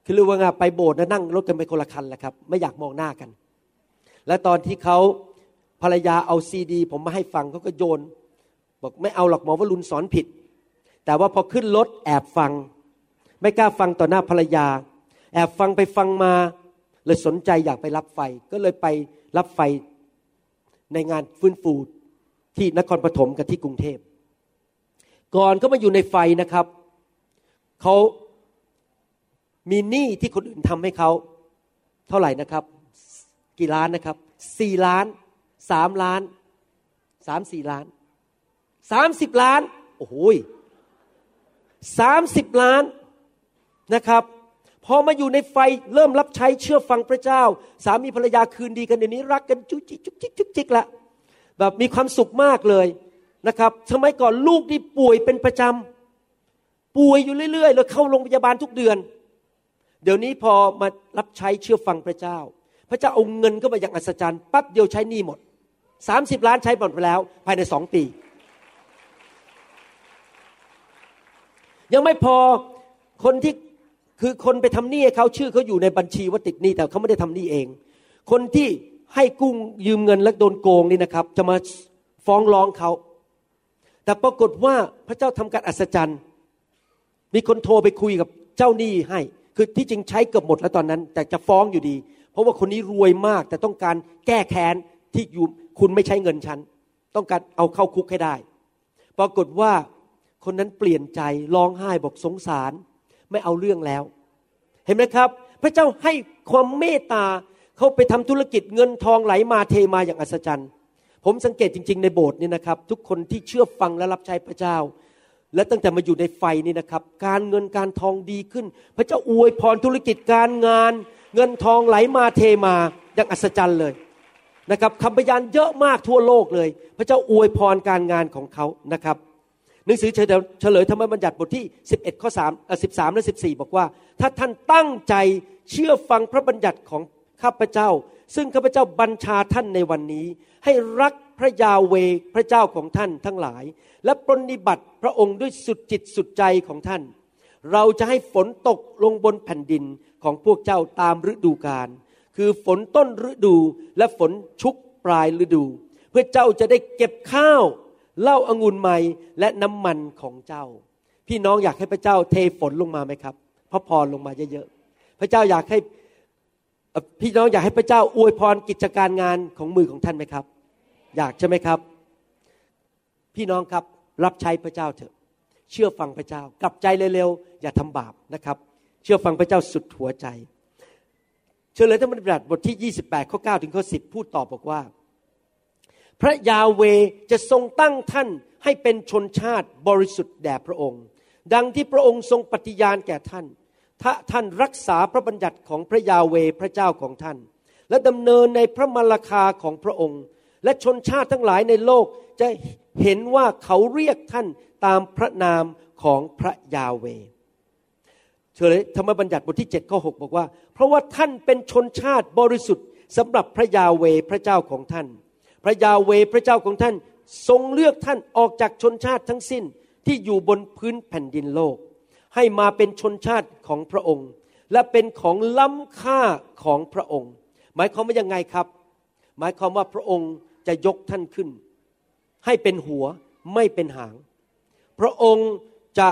คือเรียกว่าไงไปโบสถ์นะนั่งรถกันไปคนละคันแหละครับ ไม่อยากมองหน้ากัน และตอนที่เขา ภรรยาเอาซีดี ผมมาให้ฟังเขาก็โยน บอกไม่เอาหรอกหมอวรุณสอนผิด แต่ว่าพอขึ้นรถแอบฟัง ไม่กล้าฟังต่อหน้าภรรยา แอบฟังไปฟังมา เลยสนใจอยากไปรับไฟ ก็เลยไปรับไฟในงานฟื้นฟูที่นครปฐมกับที่กรุงเทพ ก่อนเขามาอยู่ในไฟนะครับเขามีหนี้ที่คนอื่นทำให้เขาเท่าไหร่นะครับ กี่ล้านนะครับสี่ล้าน สามล้านสามสี่ล้านสามสิบล้าน โอ้โหสามสิบล้านนะครับ พอมาอยู่ในไฟเริ่มรับใช้เชื่อฟังพระเจ้า สามีภรรยาคืนดีกันเดี๋ยวนี้รักกันจุกจิกจุกจิกจุกจิกละแบบมีความสุขมากเลยนะครับสมัยก่อนลูกนี่ป่วยเป็นประจำป่วยอยู่เรื่อยๆแล้วเข้าโรงพยาบาลทุกเดือน เดี๋ยวนี้พอมารับใช้เชื่อฟังพระเจ้า พระเจ้าเอาเงินเข้ามาอย่างอัศจรรย์ปั๊บเดียวใช้หนี้หมด สามสิบล้านใช้หมดไปแล้วภายในสองปี ยังไม่พอคนที่คือคนไปทำหนี้เขาชื่อเขาอยู่ในบัญชีว่าติดหนี้แต่เขาไม่ได้ทำหนี้เอง คนที่ให้กุ้งยืมเงินและโดนโกงนี่นะครับ จะมาฟ้องร้องเขา แต่ปรากฏว่าพระเจ้าทำการอัศจรรย์ มีคนโทรไปคุยกับเจ้าหนี้ให้ คือที่จริงใช้เกือบหมดแล้วตอนนั้น แต่จะฟ้องอยู่ดี เพราะว่าคนนี้รวยมากแต่ต้องการแก้แค้นที่อยู่ คุณไม่ใช้เงินฉัน ต้องการเอาเข้าคุกให้ได้ ปรากฏว่าคนนั้นเปลี่ยนใจร้องไห้บอกสงสาร ไม่เอาเรื่องแล้ว เห็นไหมครับ พระเจ้าให้ความเมตตาเขาไปทำธุรกิจเงินทองไหลมาเทมาอย่างอัศจรรย์ ผมสังเกตจริง ๆ ในโบสถ์นี่นะครับ ทุกคนที่เชื่อฟังและรับใช้พระเจ้า และตั้งแต่มาอยู่ในไฟนี่นะครับ การเงินการทองดีขึ้น พระเจ้าอวยพรธุรกิจการงาน เงินทองไหลมาเทมาอย่างอัศจรรย์เลย นะครับคำพยานเยอะมากทั่วโลกเลย พระเจ้าอวยพรการงานของเขานะครับหนังสือเฉลยธรรมบัญญัติบทที่ 11 ข้อ3อ13 และ 14 บอกว่า ถ้าท่านตั้งใจเชื่อฟังพระบัญญัติของข้าพเจ้า ซึ่งข้าพเจ้าบัญชาท่านในวันนี้ ให้รักพระยาเวพระเจ้าของท่านทั้งหลาย และปรนนิบัติพระองค์ด้วยสุดจิตสุดใจของท่าน เราจะให้ฝนตกลงบนแผ่นดินของพวกเจ้าตามฤดูกาล คือฝนต้นฤดูและฝนชุกปลายฤดู เพื่อเจ้าจะได้เก็บข้าวเล้าอางุ่นใหม่และน้ำมันของเจ้า พี่น้องอยากให้พระเจ้าเทฝนลงมาไหมครับพระพรลงมาเยอะๆพระเจ้าอยากให้พี่น้องอยากให้พระเจ้าอวยพรกิจการงานของมือของท่านไหมครับ อยากใช่ไหมครับ พี่น้องครับรับใช้พระเจ้าเถอะ เชื่อฟังพระเจ้า กลับใจเร็วๆอย่าทำบาปนะครับ เชื่อฟังพระเจ้าสุดหัวใจ เฉลยธรรมบัญญัติบทที่ 28 ข้อ 9 ถึงข้อ 10 พูดต่อบอกว่า พระยาเวจะทรงตั้งท่านให้เป็นชนชาติบริสุทธิ์แด่พระองค์ ดังที่พระองค์ทรงปฏิญาณแก่ท่าน ถ้าท่านรักษาพระบัญญัติของพระยาเวพระเจ้าของท่าน และดำเนินในพระมรคาของพระองค์ และชนชาติทั้งหลายในโลกจะเห็นว่าเขาเรียกท่านตามพระนามของพระยาเว เฉลยธรรมบัญญัติบทที่7ข้อ6บอกว่า เพราะว่าท่านเป็นชนชาติบริสุทธิ์สำหรับพระยาเวพระเจ้าของท่าน พระยาเวพระเจ้าของท่านทรงเลือกท่านออกจากชนชาติทั้งสิ้นที่อยู่บนพื้นแผ่นดินโลก ให้มาเป็นชนชาติของพระองค์ และเป็นของล้ำค่าของพระองค์ หมายความว่ายังไงครับ หมายความว่าพระองค์จะยกท่านขึ้น ให้เป็นหัวไม่เป็นหาง พระองค์จะ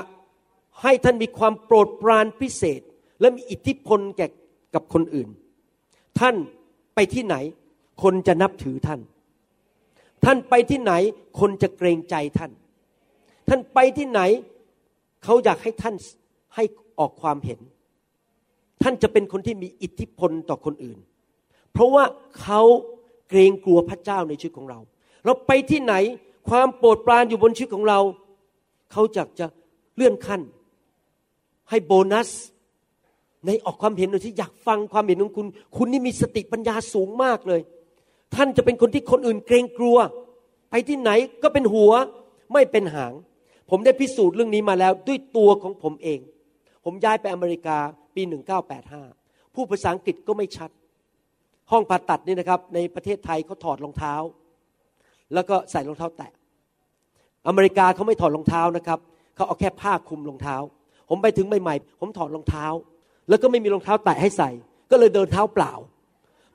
ให้ท่านมีความโปรดปรานพิเศษ และมีอิทธิพลแก่กับคนอื่น ท่านไปที่ไหน คนจะนับถือท่าน ท่านไปที่ไหนคนจะเกรงใจท่าน ท่านไปที่ไหน เขาอยากให้ท่านให้ออกความเห็น ท่านจะเป็นคนที่มีอิทธิพลต่อคนอื่น เพราะว่าเขาเกรงกลัวพระเจ้าในชีวิตของเรา เราไปที่ไหนความโปรดปรานอยู่บนชีวิตของเรา เขาอยากจะเลื่อนขั้น ให้โบนัส ในออกความเห็นโดยที่อยากฟังความเห็นของคุณ คุณนี่มีสติปัญญาสูงมากเลย ท่านจะเป็นคนที่คนอื่นเกรงกลัว ไปที่ไหนก็เป็นหัวไม่เป็นหาง ผมได้พิสูจน์เรื่องนี้มาแล้วด้วยตัวของผมเอง ผมย้ายไปอเมริกาปี 1985พูดภาษาอังกฤษก็ไม่ชัด ห้องผ่าตัดนี่นะครับ ในประเทศไทยเขาถอดรองเท้า แล้วก็ใส่รองเท้าแตะ อเมริกาเขาไม่ถอดรองเท้านะครับเขาเอาแค่ผ้าคลุมรองเท้า ผมไปถึงใหม่ๆ ผมถอดรองเท้า แล้วก็ไม่มีรองเท้าแตะให้ใส่ ก็เลยเดินเท้าเปล่า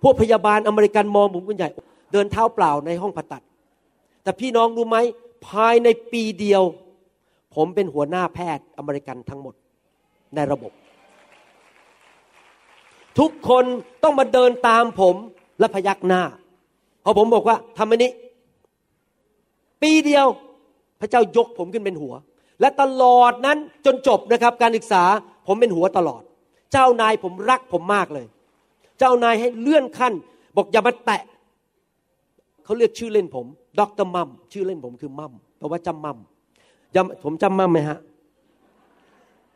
พวกพยาบาลอเมริกันมองผมเป็นใหญ่ เดินเท้าเปล่าในห้องผ่าตัด แต่พี่น้องรู้ไหมภายในปีเดียว ผมเป็นหัวหน้าแพทย์อเมริกันทั้งหมดในระบบ ทุกคนต้องมาเดินตามผมและพยักหน้าพอผมบอกว่าทำอันนี้ ปีเดียวพระเจ้ายกผมขึ้นเป็นหัว และตลอดนั้นจนจบนะครับการศึกษาผมเป็นหัวตลอด เจ้านายผมรักผมมากเลย เจ้านายให้เลื่อนขั้น บอกอย่ามาแตะเขาเรียกชื่อเล่นผมด็อกเตอร์มัมชื่อเล่นผมคือมัมแปลว่าจำมัมผมจำมัมไหมฮะ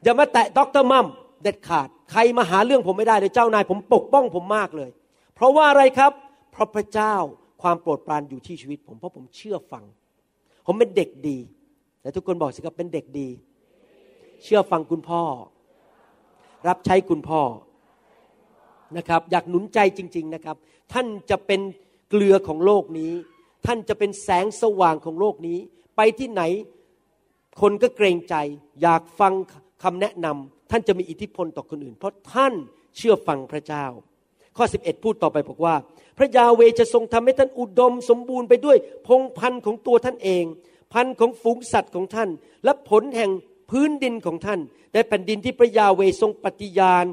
อย่ามาแตะด็อกเตอร์มัมเด็ดขาด ใครมาหาเรื่องผมไม่ได้เลยเจ้านายผมปกป้องผมมากเลย เพราะว่าอะไรครับเพราะพระเจ้าความโปรดปรานอยู่ที่ชีวิตผมเพราะผมเชื่อฟัง ผมเป็นเด็กดี แต่ทุกคนบอกสิครับเป็นเด็กดี เชื่อฟังคุณพ่อ รับใช้คุณพ่อนะครับ อยากหนุนใจจริง ๆนะครับ ท่านจะเป็นเกลือของโลกนี้ ท่านจะเป็นแสงสว่างของโลกนี้ ไปที่ไหนคนก็เกรงใจ อยากฟังคำแนะนำท่านจะมีอิทธิพลต่อคนอื่น เพราะท่านเชื่อฟังพระเจ้า ข้อ 11 พูดต่อไปบอกว่า พระยาเวจะทรงทำให้ท่านอุดมสมบูรณ์ไปด้วยพงพันธุ์ของตัวท่านเอง พันธุ์ของฝูงสัตว์ของท่าน และผลแห่งพื้นดินของท่านในแผ่นดินที่พระยาเวทรงปฏิญาณ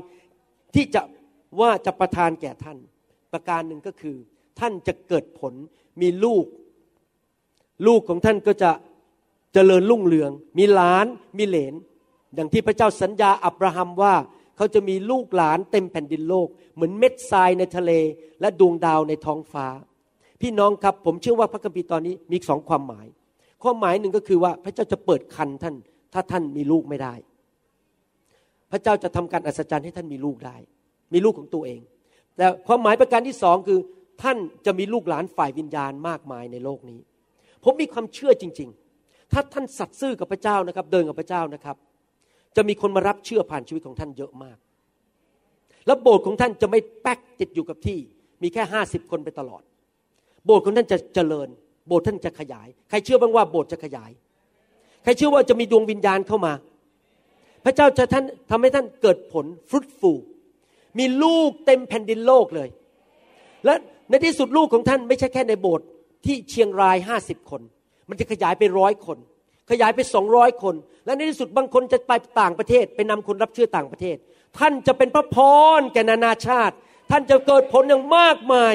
ที่จะว่าจะประทานแก่ท่าน ประการหนึ่งก็คือ ท่านจะเกิดผลมีลูก ลูกของท่านก็จะเจริญรุ่งเรือง มีหลานมีเหลน อย่างที่พระเจ้าสัญญาอับราฮัมว่าเขาจะมีลูกหลานเต็มแผ่นดินโลก เหมือนเม็ดทรายในทะเล และดวงดาวในท้องฟ้า พี่น้องครับผมเชื่อว่าพระคัมภีร์ตอนนี้มีสองความหมาย ความหมายหนึ่งก็คือว่าพระเจ้าจะเปิดคันท่าน ถ้าท่านมีลูกไม่ได้ พระเจ้าจะทำการอัศจรรย์ให้ท่านมีลูกได้ มีลูกของตัวเอง แต่ความหมายประการที่สองคือท่านจะมีลูกหลานฝ่ายวิญญาณมากมายในโลกนี้ ผมมีความเชื่อจริง ๆ ถ้าท่านสัตย์ซื่อกับพระเจ้านะครับ เดินกับพระเจ้านะครับ จะมีคนมารับเชื่อผ่านชีวิตของท่านเยอะมาก แล้วโบสถ์ของท่านจะไม่แป๊กติดอยู่กับที่ มีแค่ห้าสิบคนไปตลอด โบสถ์ของท่านจะเจริญ โบสถ์ท่านจะขยาย ใครเชื่อบ้างว่าโบสถ์จะขยาย ใครเชื่อว่าจะมีดวงวิญญาณเข้ามา พระเจ้าจะท่านทำให้ท่านเกิดผลฟรุตฟูมีลูกเต็มแผ่นดินโลกเลย และในที่สุดลูกของท่านไม่ใช่แค่ในโบสถ์ที่เชียงรายห้าสิบคน มันจะขยายไปร้อยคน ขยายไปสองร้อยคน และในที่สุดบางคนจะไปต่างประเทศ ไปนำคนรับเชื่อต่างประเทศ ท่านจะเป็นพระพรแก่นานาชาติ ท่านจะเกิดผลอย่างมากมาย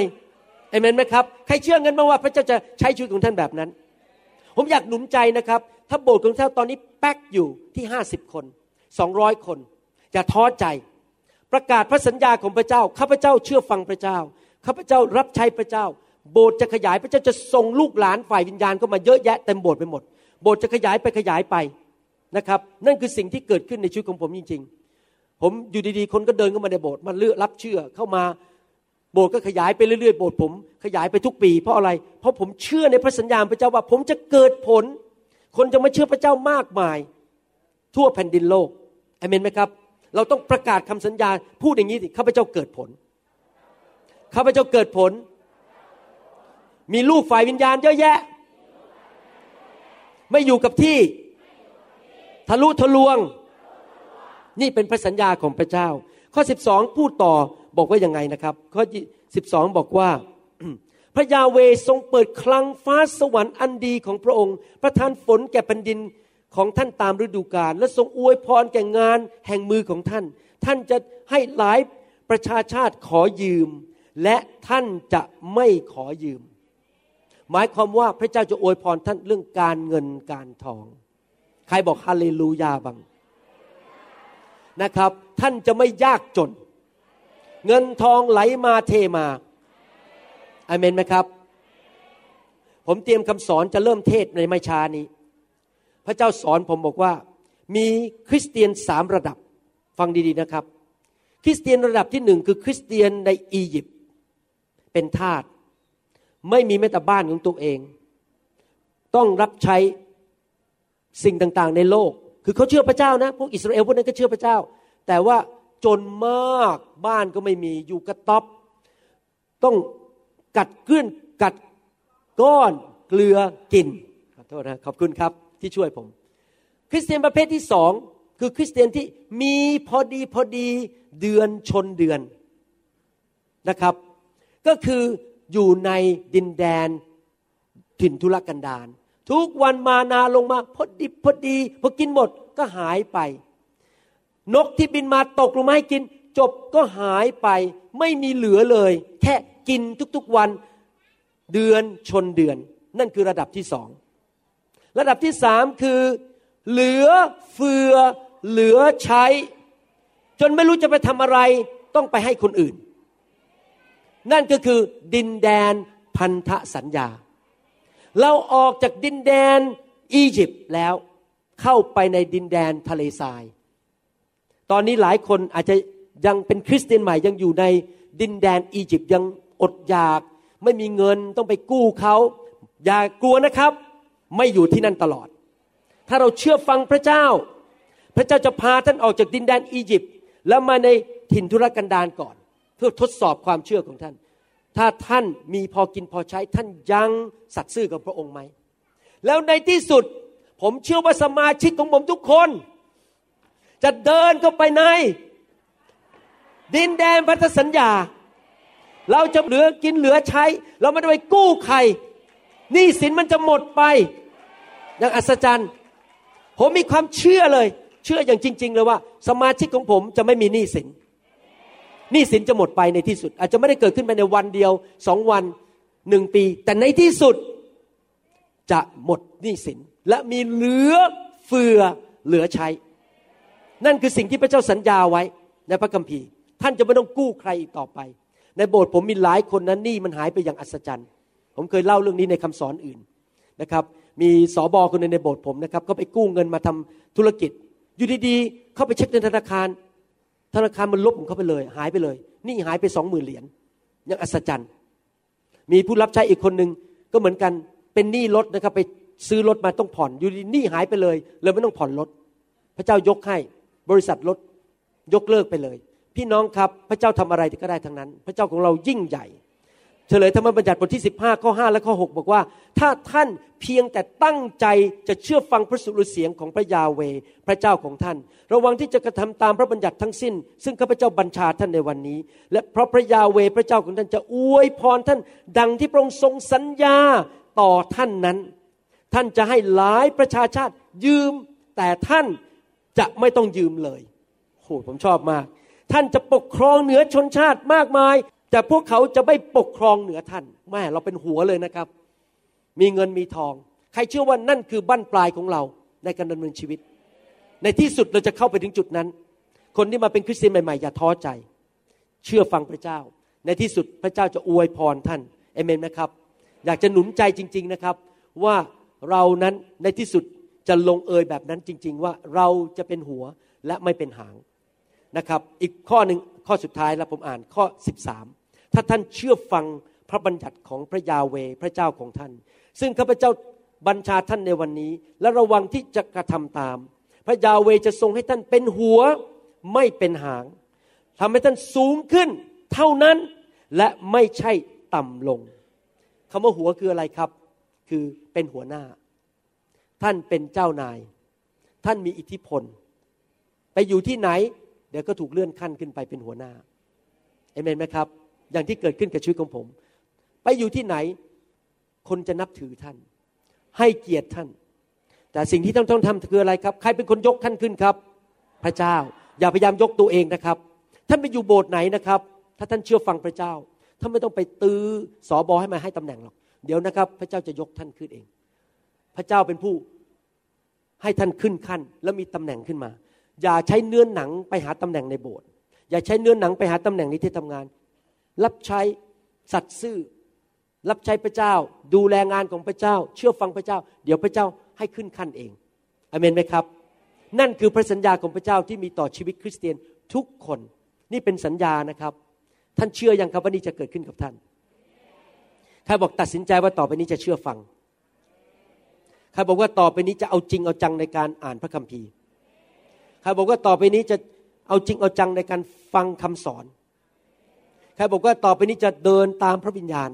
เอเมนไหมครับ ใครเชื่อเงินบ้างว่าพระเจ้าจะใช้ชีวิตของท่านแบบนั้น ผมอยากหนุนใจนะครับ ถ้าโบสถ์ของท่านตอนนี้แป๊กอยู่ที่ห้าสิบคนสองร้อยคน อย่าท้อใจ ประกาศพระสัญญาของพระเจ้า ข้าพเจ้าเชื่อฟังพระเจ้า ข้าพเจ้ารับใช้พระเจ้า โบสถ์จะขยายพระเจ้าจะส่งลูกหลานฝ่ายวิญญาณเข้ามาเยอะแยะเต็มโบสถ์ไปหมด โบสถ์จะขยายไปขยายไปนะครับ นั่นคือสิ่งที่เกิดขึ้นในชีวิตของผมจริง ๆ ผมอยู่ดีๆ คนก็เดินเข้ามาในโบสถ์มาเลือกรับเชื่อเข้ามา โบสถ์ก็ขยายไปเรื่อยๆ โบสถ์ผมขยายไปทุกปี เพราะอะไร เพราะผมเชื่อในพระสัญญาพระเจ้าว่าผมจะเกิดผล คนจะมาเชื่อพระเจ้ามากมาย ทั่วแผ่นดินโลกเอเมนไหมครับ เราต้องประกาศคำสัญญาพูดอย่างนี้สิข้าพเจ้าเกิดผลข้าพเจ้าเกิดผล มีลูกฝ่ายวิญญาณเยอะแยะ ไม่อยู่กับที่ ทะลุทะลวง นี่เป็นพระสัญญาของพระเจ้า ข้อ 12 พูดต่อ บอกว่ายังไงนะครับ ข้อ12บอกว่า พระยาเวทรงเปิดคลังฟ้าสวรรค์อันดีของพระองค์ ประทานฝนแก่แผ่นดินของท่านตามฤดูกาลและทรงอวยพรแก่งานแห่งมือของท่าน ท่านจะให้หลายประชาชาติขอยืม และท่านจะไม่ขอยืม หมายความว่าพระเจ้าจะอวยพรท่านเรื่องการเงินการทอง ใครบอกฮาเลลูยาบังนะครับ ท่านจะไม่ยากจน เงินทองไหลมาเทมาอเมนไหมครับ ผมเตรียมคำสอนจะเริ่มเทศในไม่ช้านี้ พระเจ้าสอนผมบอกว่า มีคริสเตียนสามระดับ ฟังดีๆนะครับ คริสเตียนระดับที่หนึ่งคือคริสเตียนในอียิปต์เป็นทาสไม่มีแม้แต่บ้านของตัวเอง ต้องรับใช้สิ่งต่างๆ ในโลก คือเขาเชื่อพระเจ้านะ พวกอิสราเอลพวกนั้นก็เชื่อพระเจ้า แต่ว่า จนมากบ้านก็ไม่มีอยู่กระต๊อบ ต้องกัดเกลื่อนกัดก้อนเกลือกินขอโทษนะขอบคุณครับที่ช่วยผม คริสเตียนประเภทที่สองคือคริสเตียนที่มีพอดีพอดีเดือนชนเดือนนะครับ ก็คืออยู่ในดินแดนถิ่นทุรกันดารทุกวันมานาลงมาพอดีพอดีพอกินหมดก็หายไป นกที่บินมาตกลงมาให้กิน จบก็หายไป ไม่มีเหลือเลย แค่กินทุกๆวัน เดือนชนเดือน นั่นคือระดับที่สอง ระดับที่สามคือ เหลือเฟือ เหลือใช้ จนไม่รู้จะไปทำอะไร ต้องไปให้คนอื่น นั่นก็คือดินแดนพันธสัญญา เราออกจากดินแดนอียิปต์แล้วเข้าไปในดินแดนทะเลทราย ตอนนี้หลายคนอาจจะยังเป็นคริสเตียนใหม่ยังอยู่ในดินแดนอียิปต์ยังอดอยาก ไม่มีเงินต้องไปกู้เขาอย่ากลัวนะครับ ไม่อยู่ที่นั่นตลอด ถ้าเราเชื่อฟังพระเจ้า พระเจ้าจะพาท่านออกจากดินแดนอียิปต์แล้วมาในถิ่นทุรกันดารก่อน เพื่อทดสอบความเชื่อของท่าน ถ้าท่านมีพอกินพอใช้ท่านยังสัตย์ซื่อกับพระองค์ไหม แล้วในที่สุด ผมเชื่อว่าสมาชิกของผมทุกคน จะเดินเข้าไปใน ดินแดนพันธสัญญา เราจะเหลือกินเหลือใช้ เราไม่ได้ไปกู้ใครหนี้สินมันจะหมดไป อย่างอัศจรรย์ ผมมีความเชื่อเลย เชื่ออย่างจริง ๆ เลยว่า สมาชิกของผมจะไม่มีหนี้สินหนี้สินจะหมดไปในที่สุด อาจจะไม่ได้เกิดขึ้นภายในวันเดียวสองวันหนึ่งปี แต่ในที่สุดจะหมดหนี้สิน และมีเหลือเฟือเหลือใช้ นั่นคือสิ่งที่พระเจ้าสัญญาไว้ในพระคัมภีร์ ท่านจะไม่ต้องกู้ใครอีกต่อไป ในโบสถ์ผมมีหลายคนนั้นหนี้มันหายไปอย่างอัศจรรย์ ผมเคยเล่าเรื่องนี้ในคำสอนอื่นนะครับ มีสอบอคนหนึงในโบสถ์ผมนะครับก็ไปกู้เงินมาทำธุรกิจ อยู่ดีๆเข้าไปเช็คในธนาคาร ธนาคารมันลบของเขาไปเลย หายไปเลยหนี่หายไปสองหมื่นเหรียญยังอัศจรรย์ มีผู้รับใช้อีกคนหนึ่งก็เหมือนกันเป็นหนี้รถนะครับไปซื้อรถมาต้องผ่อน อยู่ดีหนี้หายไปเลย เลยไม่ต้องผ่อนรถ พระเจ้ายกให้ บริษัทรถยกเลิกไปเลย พี่น้องครับพระเจ้าทำอะไรก็ได้ทั้งนั้น พระเจ้าของเรายิ่งใหญ่ เฉลยธรรมบัญญัติบทที่ 15 ข้อ 5 และข้อ 6 บอกว่า ถ้าท่านเพียงแต่ตั้งใจจะเชื่อฟังพระสุรเสียงของพระยาเว พระเจ้าของท่าน ระวังที่จะกระทำตามพระบัญญัติทั้งสิ้น ซึ่งข้าพเจ้าบัญชาท่านในวันนี้ และเพราะพระยาเวพระเจ้าของท่านจะอวยพรท่าน ดังที่พระองค์ทรงสัญญาต่อท่านนั้น ท่านจะให้หลายประชาชาติยืมแต่ท่าน จะไม่ต้องยืมเลยโหผมชอบมาก ท่านจะปกครองเหนือชนชาติมากมาย แต่พวกเขาจะไม่ปกครองเหนือท่านแม่เราเป็นหัวเลยนะครับ มีเงินมีทอง ใครเชื่อว่านั่นคือบั้นปลายของเราในการดำเนินชีวิต ในที่สุดเราจะเข้าไปถึงจุดนั้น คนที่มาเป็นคริสเตียนใหม่ๆอย่าท้อใจ เชื่อฟังพระเจ้า ในที่สุดพระเจ้าจะอวยพรท่านเอเมนไหมครับ อยากจะหนุนใจจริง ๆนะครับ ว่าเรานั้นในที่สุด จะลงเอยแบบนั้นจริง ๆ ว่าเราจะเป็นหัวและไม่เป็นหางนะครับ อีกข้อหนึ่งข้อสุดท้ายแล้วผมอ่านข้อ 13 ถ้าท่านเชื่อฟังพระบัญญัติของพระยาเวพระเจ้าของท่าน ซึ่งข้าพเจ้าบัญชาท่านในวันนี้ และระวังที่จะกระทำตาม พระยาเวจะทรงให้ท่านเป็นหัวไม่เป็นหางทำให้ท่านสูงขึ้นเท่านั้นและไม่ใช่ต่ำลงคำว่าหัวคืออะไรครับ คือเป็นหัวหน้า ท่านเป็นเจ้านาย ท่านมีอิทธิพล ไปอยู่ที่ไหน เดี๋ยวก็ถูกเลื่อนขั้นขึ้นไปเป็นหัวหน้าเอเมนไหมครับ อย่างที่เกิดขึ้นกับชีวิตของผม ไปอยู่ที่ไหน คนจะนับถือท่าน ให้เกียรติท่าน แต่สิ่งที่ต้องต้องทำคืออะไรครับ ใครเป็นคนยกท่านขึ้นครับ พระเจ้า อย่าพยายามยกตัวเองนะครับ ท่านไปอยู่โบสถ์ไหนนะครับ ถ้าท่านเชื่อฟังพระเจ้า ท่านไม่ต้องไปตื้อสอบอให้มาให้ตำแหน่งหรอก เดี๋ยวนะครับ พระเจ้าจะยกท่านขึ้นเอง พระเจ้าเป็นผู้ ให้ท่านขึ้นขั้น แล้วมีตำแหน่งขึ้นมา อย่าใช้เนื้อหนังไปหาตำแหน่งในโบสถ์อย่าใช้เนื้อหนังไปหาตำแหน่งในที่ทำงาน รับใช้สัตย์ซื่อ รับใช้พระเจ้า ดูแลงานของพระเจ้า เชื่อฟังพระเจ้า เดี๋ยวพระเจ้าให้ขึ้นขั้นเองอเมนไหมครับ นั่นคือพระสัญญาของพระเจ้าที่มีต่อชีวิตคริสเตียนทุกคนนี่เป็นสัญญานะครับ ท่านเชื่อยังครับว่านี่จะเกิดขึ้นกับท่านใครบอกตัดสินใจว่าต่อไปนี้จะเชื่อฟัง ใครบอกว่าต่อไปนี้จะเอาจริงเอาจังในการอ่านพระคัมภีร์ ใครบอกว่าต่อไปนี้จะเอาจริงเอาจังในการฟังคำสอน ใครบอกว่าต่อไปนี้จะเดินตามพระวิญญาณ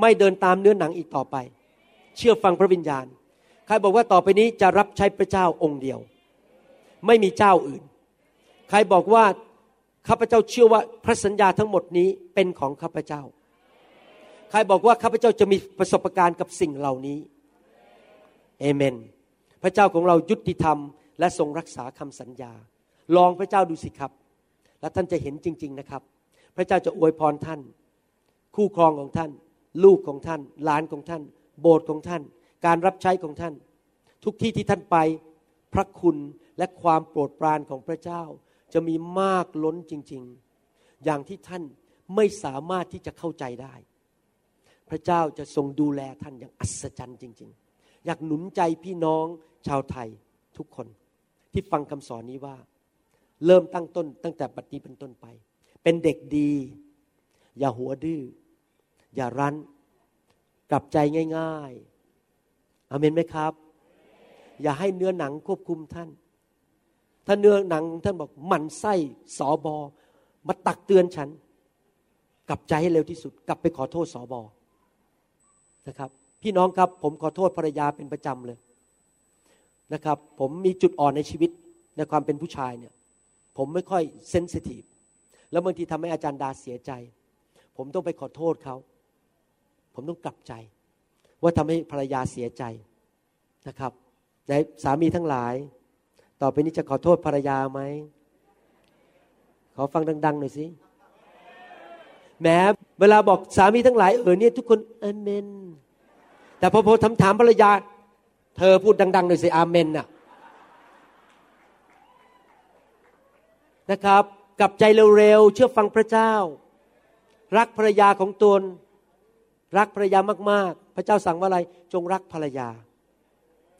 ไม่เดินตามเนื้อหนังอีกต่อไป เชื่อฟังพระวิญญาณ ใครบอกว่าต่อไปนี้จะรับใช้พระเจ้าองค์เดียว ไม่มีเจ้าอื่น ใครบอกว่าข้าพเจ้าเชื่อว่าพระสัญญาทั้งหมดนี้เป็นของข้าพเจ้า ใครบอกว่าข้าพเจ้าจะมีประสบการณ์กับสิ่งเหล่านี้ เอเมน พระเจ้าของเรายุติธรรม และทรงรักษาคำสัญญา ลองพระเจ้าดูสิครับ แล้วท่านจะเห็นจริง ๆนะครับ พระเจ้าจะอวยพรท่าน คู่ครองของท่าน ลูกของท่าน หลานของท่าน โบสถ์ของท่าน การรับใช้ของท่าน ทุกที่ที่ท่านไป พระคุณและความโปรดปรานของพระเจ้า จะมีมากล้นจริง ๆ อย่างที่ท่านไม่สามารถที่จะเข้าใจได้ พระเจ้าจะทรงดูแลท่านอย่างอัศจรรย์จริง ๆ อยากหนุนใจพี่น้องชาวไทยทุกคน ที่ฟังคำสอนนี้ว่า เริ่มตั้งต้น ตั้งแต่บัดนี้เป็นต้นไป เป็นเด็กดี อย่าหัวดื้ออย่ารั้น กลับใจง่ายๆอเมนไหมครับ อย่าให้เนื้อหนังควบคุมท่าน ถ้าเนื้อหนังท่านบอกหมันไส้สอบอมาตักเตือนฉัน กลับใจให้เร็วที่สุด กลับไปขอโทษสอบอนะครับ พี่น้องครับ ผมขอโทษภรรยาเป็นประจำเลยนะครับ ผมมีจุดอ่อนในชีวิตในความเป็นผู้ชายเนี่ย ผมไม่ค่อยเซนซิทีฟแล้วบางทีทำให้อาจารย์ดาเสียใจ ผมต้องไปขอโทษเขา ผมต้องกลับใจ ว่าทำให้ภรรยาเสียใจนะครับในสามีทั้งหลาย ต่อไปนี้จะขอโทษภรรยาไหมขอฟังดัง ๆ หน่อยสิแหมเวลาบอกสามีทั้งหลายเออเนี่ยทุกคนอเมน แต่พอพอถามถามภรรยา เธอพูดดังๆหน่อยสิอาเมนน่ะนะครับกลับใจเร็วๆเชื่อฟังพระเจ้า รักภรรยาของตน รักภรรยามากๆ พระเจ้าสั่งว่าอะไรจงรักภรรยา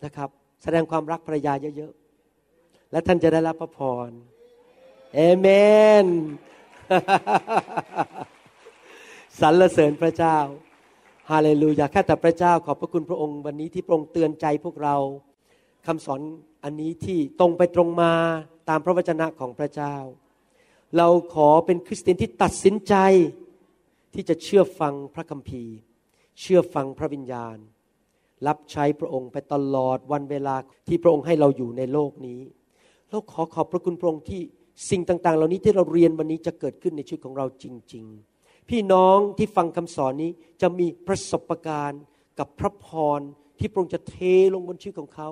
นะครับ แสดงความรักภรรยาเยอะๆและท่านจะได้รับพระพรเอเมนสรรเสริญพระเจ้า ฮาเลลูยาข้าแต่พระเจ้าขอบพระคุณพระองค์วันนี้ที่พระองค์เตือนใจพวกเราคำสอนอันนี้ที่ตรงไปตรงมาตามพระวจนะของพระเจ้า เราขอเป็นคริสเตียนที่ตัดสินใจที่จะเชื่อฟังพระคัมภีร์ เชื่อฟังพระวิญญาณ รับใช้พระองค์ไปตลอดวันเวลาที่พระองค์ให้เราอยู่ในโลกนี้เราขอขอบพระคุณพระองค์ที่สิ่งต่าง ๆ เหล่านี้ที่เราเรียนวันนี้จะเกิดขึ้นในชีวิตของเราจริง ๆ พี่น้องที่ฟังคำสอนนี้จะมีประสบการณ์กับพระพรที่พระองค์จะเทลงบนชีวิตของเขา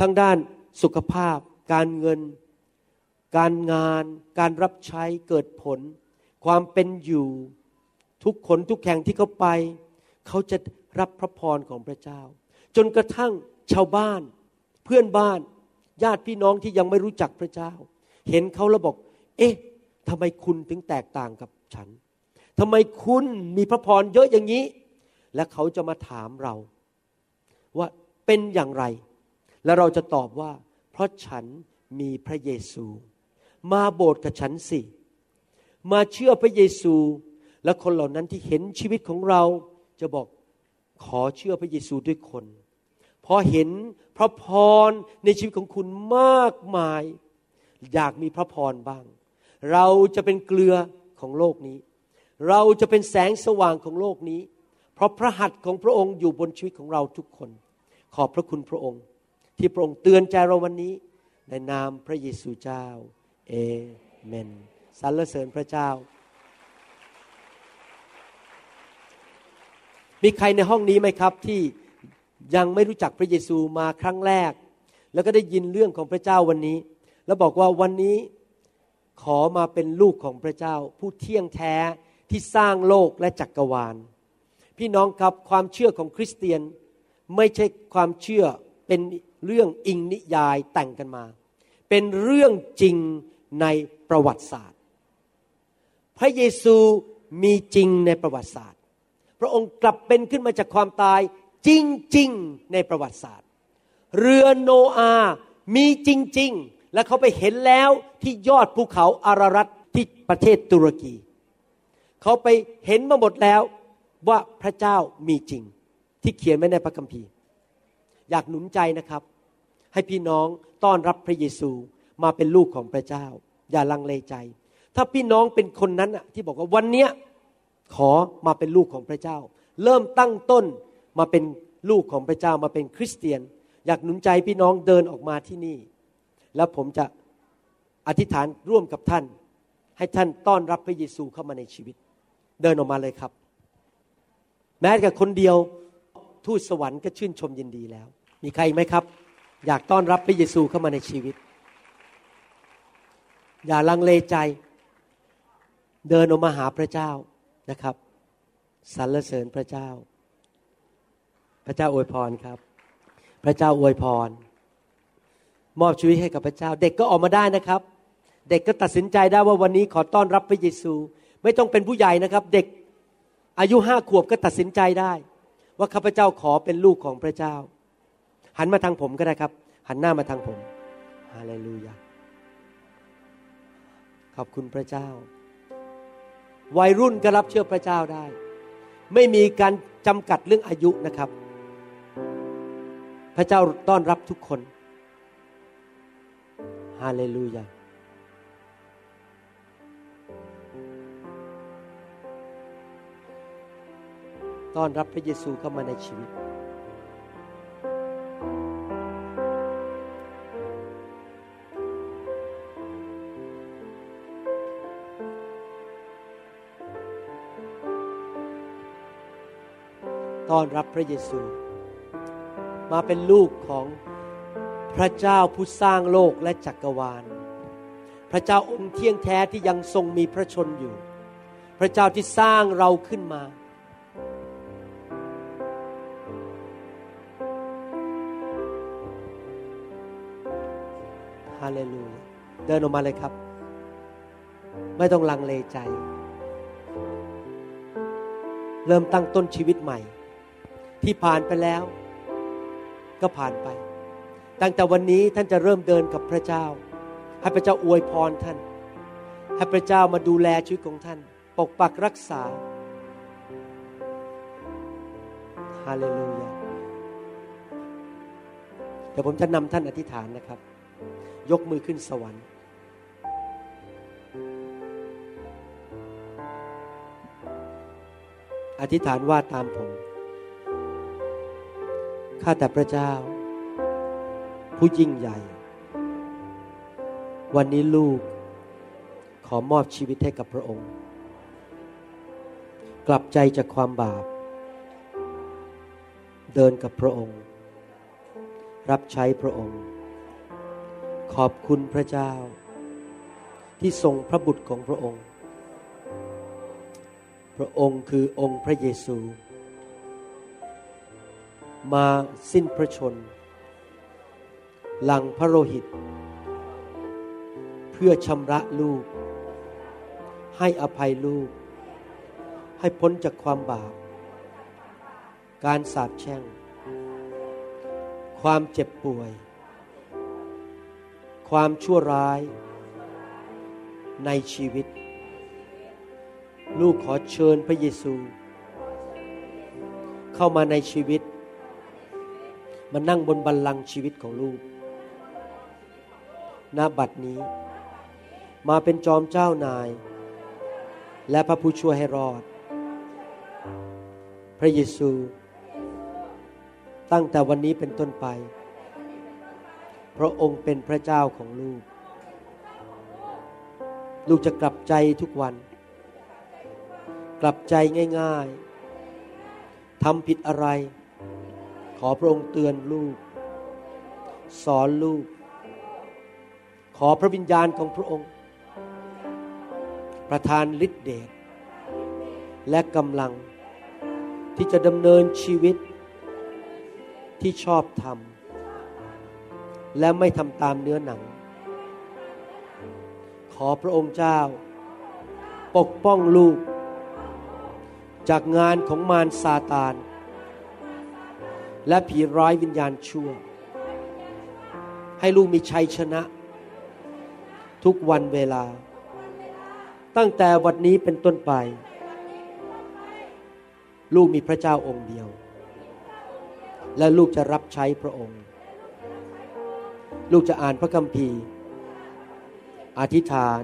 ทั้งด้านสุขภาพ การเงิน การงาน การรับใช้เกิดผล ความเป็นอยู่ ทุกคนทุกแห่งที่เขาไป เขาจะรับพระพรของพระเจ้า จนกระทั่งชาวบ้าน เพื่อนบ้าน ญาติพี่น้องที่ยังไม่รู้จักพระเจ้า เห็นเขาแล้วบอก เอ๊ะทำไมคุณถึงแตกต่างกับฉัน ทำไมคุณมีพระพรเยอะอย่างนี้ และเขาจะมาถามเรา ว่าเป็นอย่างไร แล้วเราจะตอบว่า เพราะฉันมีพระเยซู มาโบสถ์กับฉันสิ มาเชื่อพระเยซู และคนเหล่านั้นที่เห็นชีวิตของเราจะบอกขอเชื่อพระเยซูด้วยคนพอเห็นพระพรในชีวิตของคุณมากมาย อยากมีพระพรบ้าง เราจะเป็นเกลือของโลกนี้ เราจะเป็นแสงสว่างของโลกนี้ เพราะพระหัตถ์ของพระองค์อยู่บนชีวิตของเราทุกคน ขอบพระคุณพระองค์ ที่พระองค์เตือนใจเราวันนี้ ในนามพระเยซูเจ้า เอเมนสรรเสริญพระเจ้า มีใครในห้องนี้ไหมครับที่ยังไม่รู้จักพระเยซูมาครั้งแรก แล้วก็ได้ยินเรื่องของพระเจ้าวันนี้ แล้วบอกว่าวันนี้ขอมาเป็นลูกของพระเจ้า ผู้เที่ยงแท้ ที่สร้างโลกและจักกรวาล พี่น้องครับความเชื่อของคริสเตียนไม่ใช่ความเชื่อเป็นเรื่องอิงนิยายแต่งกันมา เป็นเรื่องจริงในประวัติศาสตร์ พระเยซูมีจริงในประวัติศาสตร์ พระองค์กลับเป็นขึ้นมาจากความตายจริงๆในประวัติศาสตร์ เรือโนอาห์มีจริง ๆ และเขาไปเห็นแล้วที่ยอดภูเขาอารารัตที่ประเทศตุรกี เขาไปเห็นมาหมดแล้วว่าพระเจ้ามีจริง ที่เขียนไว้ในพระคัมภีร์ อยากหนุนใจนะครับ ให้พี่น้องต้อนรับพระเยซูมาเป็นลูกของพระเจ้า อย่าลังเลใจ ถ้าพี่น้องเป็นคนนั้นที่บอกว่าวันเนี้ยขอมาเป็นลูกของพระเจ้า เริ่มตั้งต้นมาเป็นลูกของพระเจ้ามาเป็นคริสเตียน อยากหนุนใจพี่น้องเดินออกมาที่นี่ แล้วผมจะอธิษฐานร่วมกับท่าน ให้ท่านต้อนรับพระเยซูเข้ามาในชีวิต เดินออกมาเลยครับ แม้แต่คนเดียวทูตสวรรค์ก็ชื่นชมยินดีแล้ว มีใครไหมครับ อยากต้อนรับพระเยซูเข้ามาในชีวิต อย่าลังเลใจ เดินออกมาหาพระเจ้านะครับสรรเสริญพระเจ้า พระเจ้าอวยพรครับ พระเจ้าอวยพร มอบชีวิตให้กับพระเจ้า เด็กก็ออกมาได้นะครับ เด็กก็ตัดสินใจได้ว่าวันนี้ขอต้อนรับพระเยซู ไม่ต้องเป็นผู้ใหญ่นะครับ เด็กอายุห้าขวบก็ตัดสินใจได้ ว่าข้าพเจ้าขอเป็นลูกของพระเจ้า หันมาทางผมก็ได้ครับ หันหน้ามาทางผมฮาเลลูยาขอบคุณพระเจ้า วัยรุ่นก็รับเชื่อพระเจ้าได้ ไม่มีการจำกัดเรื่องอายุนะครับ พระเจ้าต้อนรับทุกคนฮาเลลูยา ต้อนรับพระเยซูเข้ามาในชีวิต ต้อนรับพระเยซู มาเป็นลูกของพระเจ้าผู้สร้างโลกและจักรวาล พระเจ้าองค์เที่ยงแท้ที่ยังทรงมีพระชนอยู่ พระเจ้าที่สร้างเราขึ้นมา เดินออกมาเลยครับ ไม่ต้องลังเลใจ เริ่มตั้งต้นชีวิตใหม่ ที่ผ่านไปแล้ว ก็ผ่านไป ตั้งแต่วันนี้ท่านจะเริ่มเดินกับพระเจ้า ให้พระเจ้าอวยพรท่าน ให้พระเจ้ามาดูแลชีวิตของท่าน ปกปักรักษาฮาเลลูยาเดี๋ยวผมจะนำท่านอธิษฐานนะครับ ยกมือขึ้นสวรรค์ อธิษฐานว่าตามผม ข้าแต่พระเจ้า ผู้ยิ่งใหญ่ วันนี้ลูกขอมอบชีวิตให้กับพระองค์ กลับใจจากความบาป เดินกับพระองค์ รับใช้พระองค์ ขอบคุณพระเจ้า ที่ทรงพระบุตรของพระองค์ พระองค์คือองค์พระเยซู มาสิ้นพระชน หลังพระโลหิต เพื่อชำระลูก ให้อภัยลูก ให้พ้นจากความบาป การสาปแช่ง ความเจ็บป่วย ความชั่วร้ายในชีวิต ลูกขอเชิญพระเยซู เข้ามาในชีวิต มานั่งบนบัลลังก์ชีวิตของลูกณบัดนี้ มาเป็นจอมเจ้านาย และพระผู้ช่วยให้รอด พระเยซู ตั้งแต่วันนี้เป็นต้นไป พระองค์เป็นพระเจ้าของลูก ลูกจะกลับใจทุกวัน กลับใจง่าย ๆทำผิดอะไร ขอพระองค์เตือนลูก สอนลูก ขอพระวิญญาณของพระองค์ ประทานฤทธิเดชและกำลังที่จะดำเนินชีวิตที่ชอบทำและไม่ทำตามเนื้อหนัง ขอพระองค์เจ้า ปกป้องลูก จากงานของมารซาตาน และผีร้ายวิญญาณชั่ว ให้ลูกมีชัยชนะ ทุกวันเวลา ตั้งแต่วันนี้เป็นต้นไป ลูกมีพระเจ้าองค์เดียว และลูกจะรับใช้พระองค์ ลูกจะอ่านพระคัมภีร์ อธิษฐาน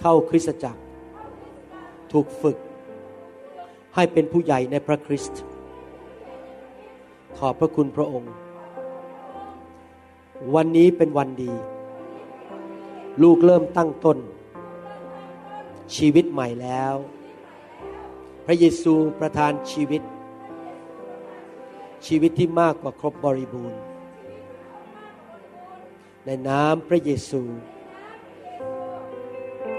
เข้าคริสตจักร ถูกฝึก ให้เป็นผู้ใหญ่ในพระคริสต์ ขอบพระคุณพระองค์ วันนี้เป็นวันดี ลูกเริ่มตั้งต้น ชีวิตใหม่แล้ว พระเยซูประทานชีวิต ชีวิตที่มากกว่าครบบริบูรณ์ ในน้ำพระเยซู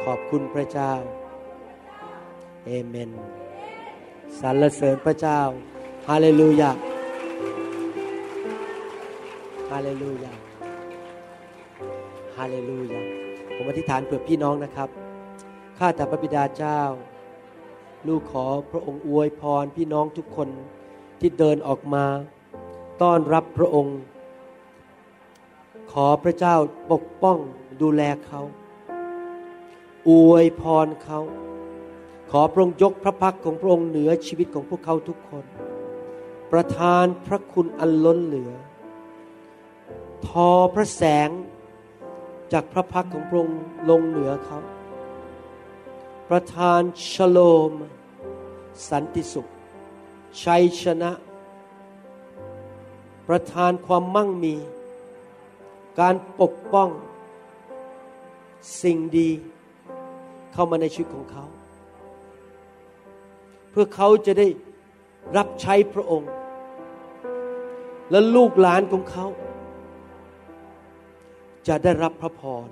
ขอบคุณพระเจ้า เอเมน สรรเสริญพระเจ้า ฮาเลลูยา ฮาเลลูยา ฮาเลลูยา ผมอธิษฐานเผื่อพี่น้องนะครับ ข้าแต่พระบิดาเจ้า ลูกขอพระองค์อวยพรพี่น้องทุกคนที่เดินออกมา ต้อนรับพระองค์ ขอพระเจ้าปกป้องดูแลเขา อวยพรเขา ขอพระองค์ยกพระพักของพระองค์เหนือชีวิตของพวกเขาทุกคน ประทานพระคุณอันล้นเหลือ ทอพระแสงจากพระพักของพระองค์ลงเหนือเขา ประทานชโลม สันติสุข ชัยชนะ ประทานความมั่งมี การปกป้อง สิ่งดีเข้ามาในชีวิตของเขา เพื่อเขาจะได้รับใช้พระองค์ และลูกหลานของเขา จะได้รับพระพร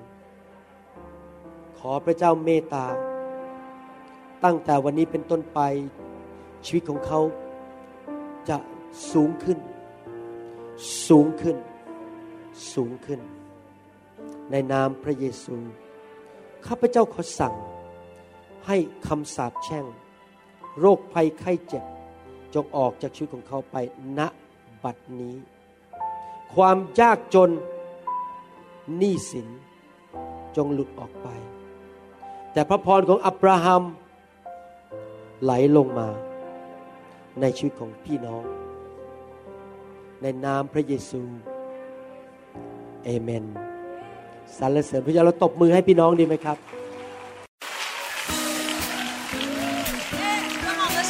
ขอพระเจ้าเมตตา ตั้งแต่วันนี้เป็นต้นไปชีวิตของเขาจะสูงขึ้น สูงขึ้น สูงขึ้น ในนามพระเยซู ข้าพเจ้าขอสั่งให้คำสาปแช่ง โรคภัยไข้เจ็บ จงออกจากชีวิตของเขาไปณบัดนี้ ความยากจนหนี้สิน จงหลุดออกไป แต่พระพรของอับราฮัม ไหลลงมาในชีวิตของพี่น้อง ในนามพระเยซูเอเมนสรรเสริญพระเจ้าเราตบมือให้พี่น้องดีไหมครับ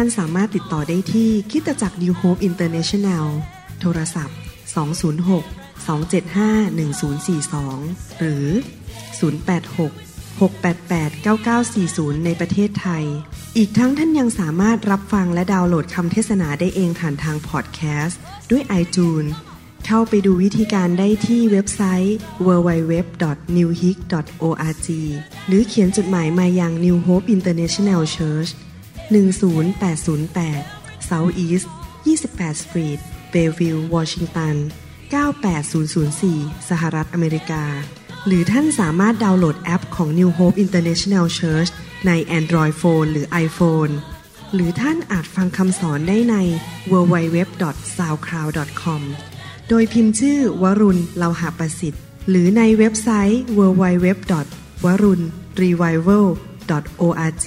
ท่านสามารถติดต่อได้ที่คิตจักร New Hope International โทรศัพท์ 206 275 1042 หรือ 086 688 9940 ในประเทศไทย อีกทั้งท่านยังสามารถรับฟังและดาวน์โหลดคำเทศนาได้เองผ่านทางพอดแคสต์ด้วย iTunes เข้าไปดูวิธีการได้ที่เว็บไซต์ www.newhope.org หรือเขียนจดหมายมายัง New Hope International Church 10808 South East 28 Street Bayview Washington 98004 สหรัฐอเมริกา หรือท่านสามารถดาวน์โหลดแอปของ New Hope International Church ใน Android Phone หรือ iPhone หรือท่านอาจฟังคำสอนได้ใน www.soundcloud.com โดยพิมพ์ชื่อวรุณเลาหะประสิทธิ์ หรือในเว็บไซต์ www.warunrevival.org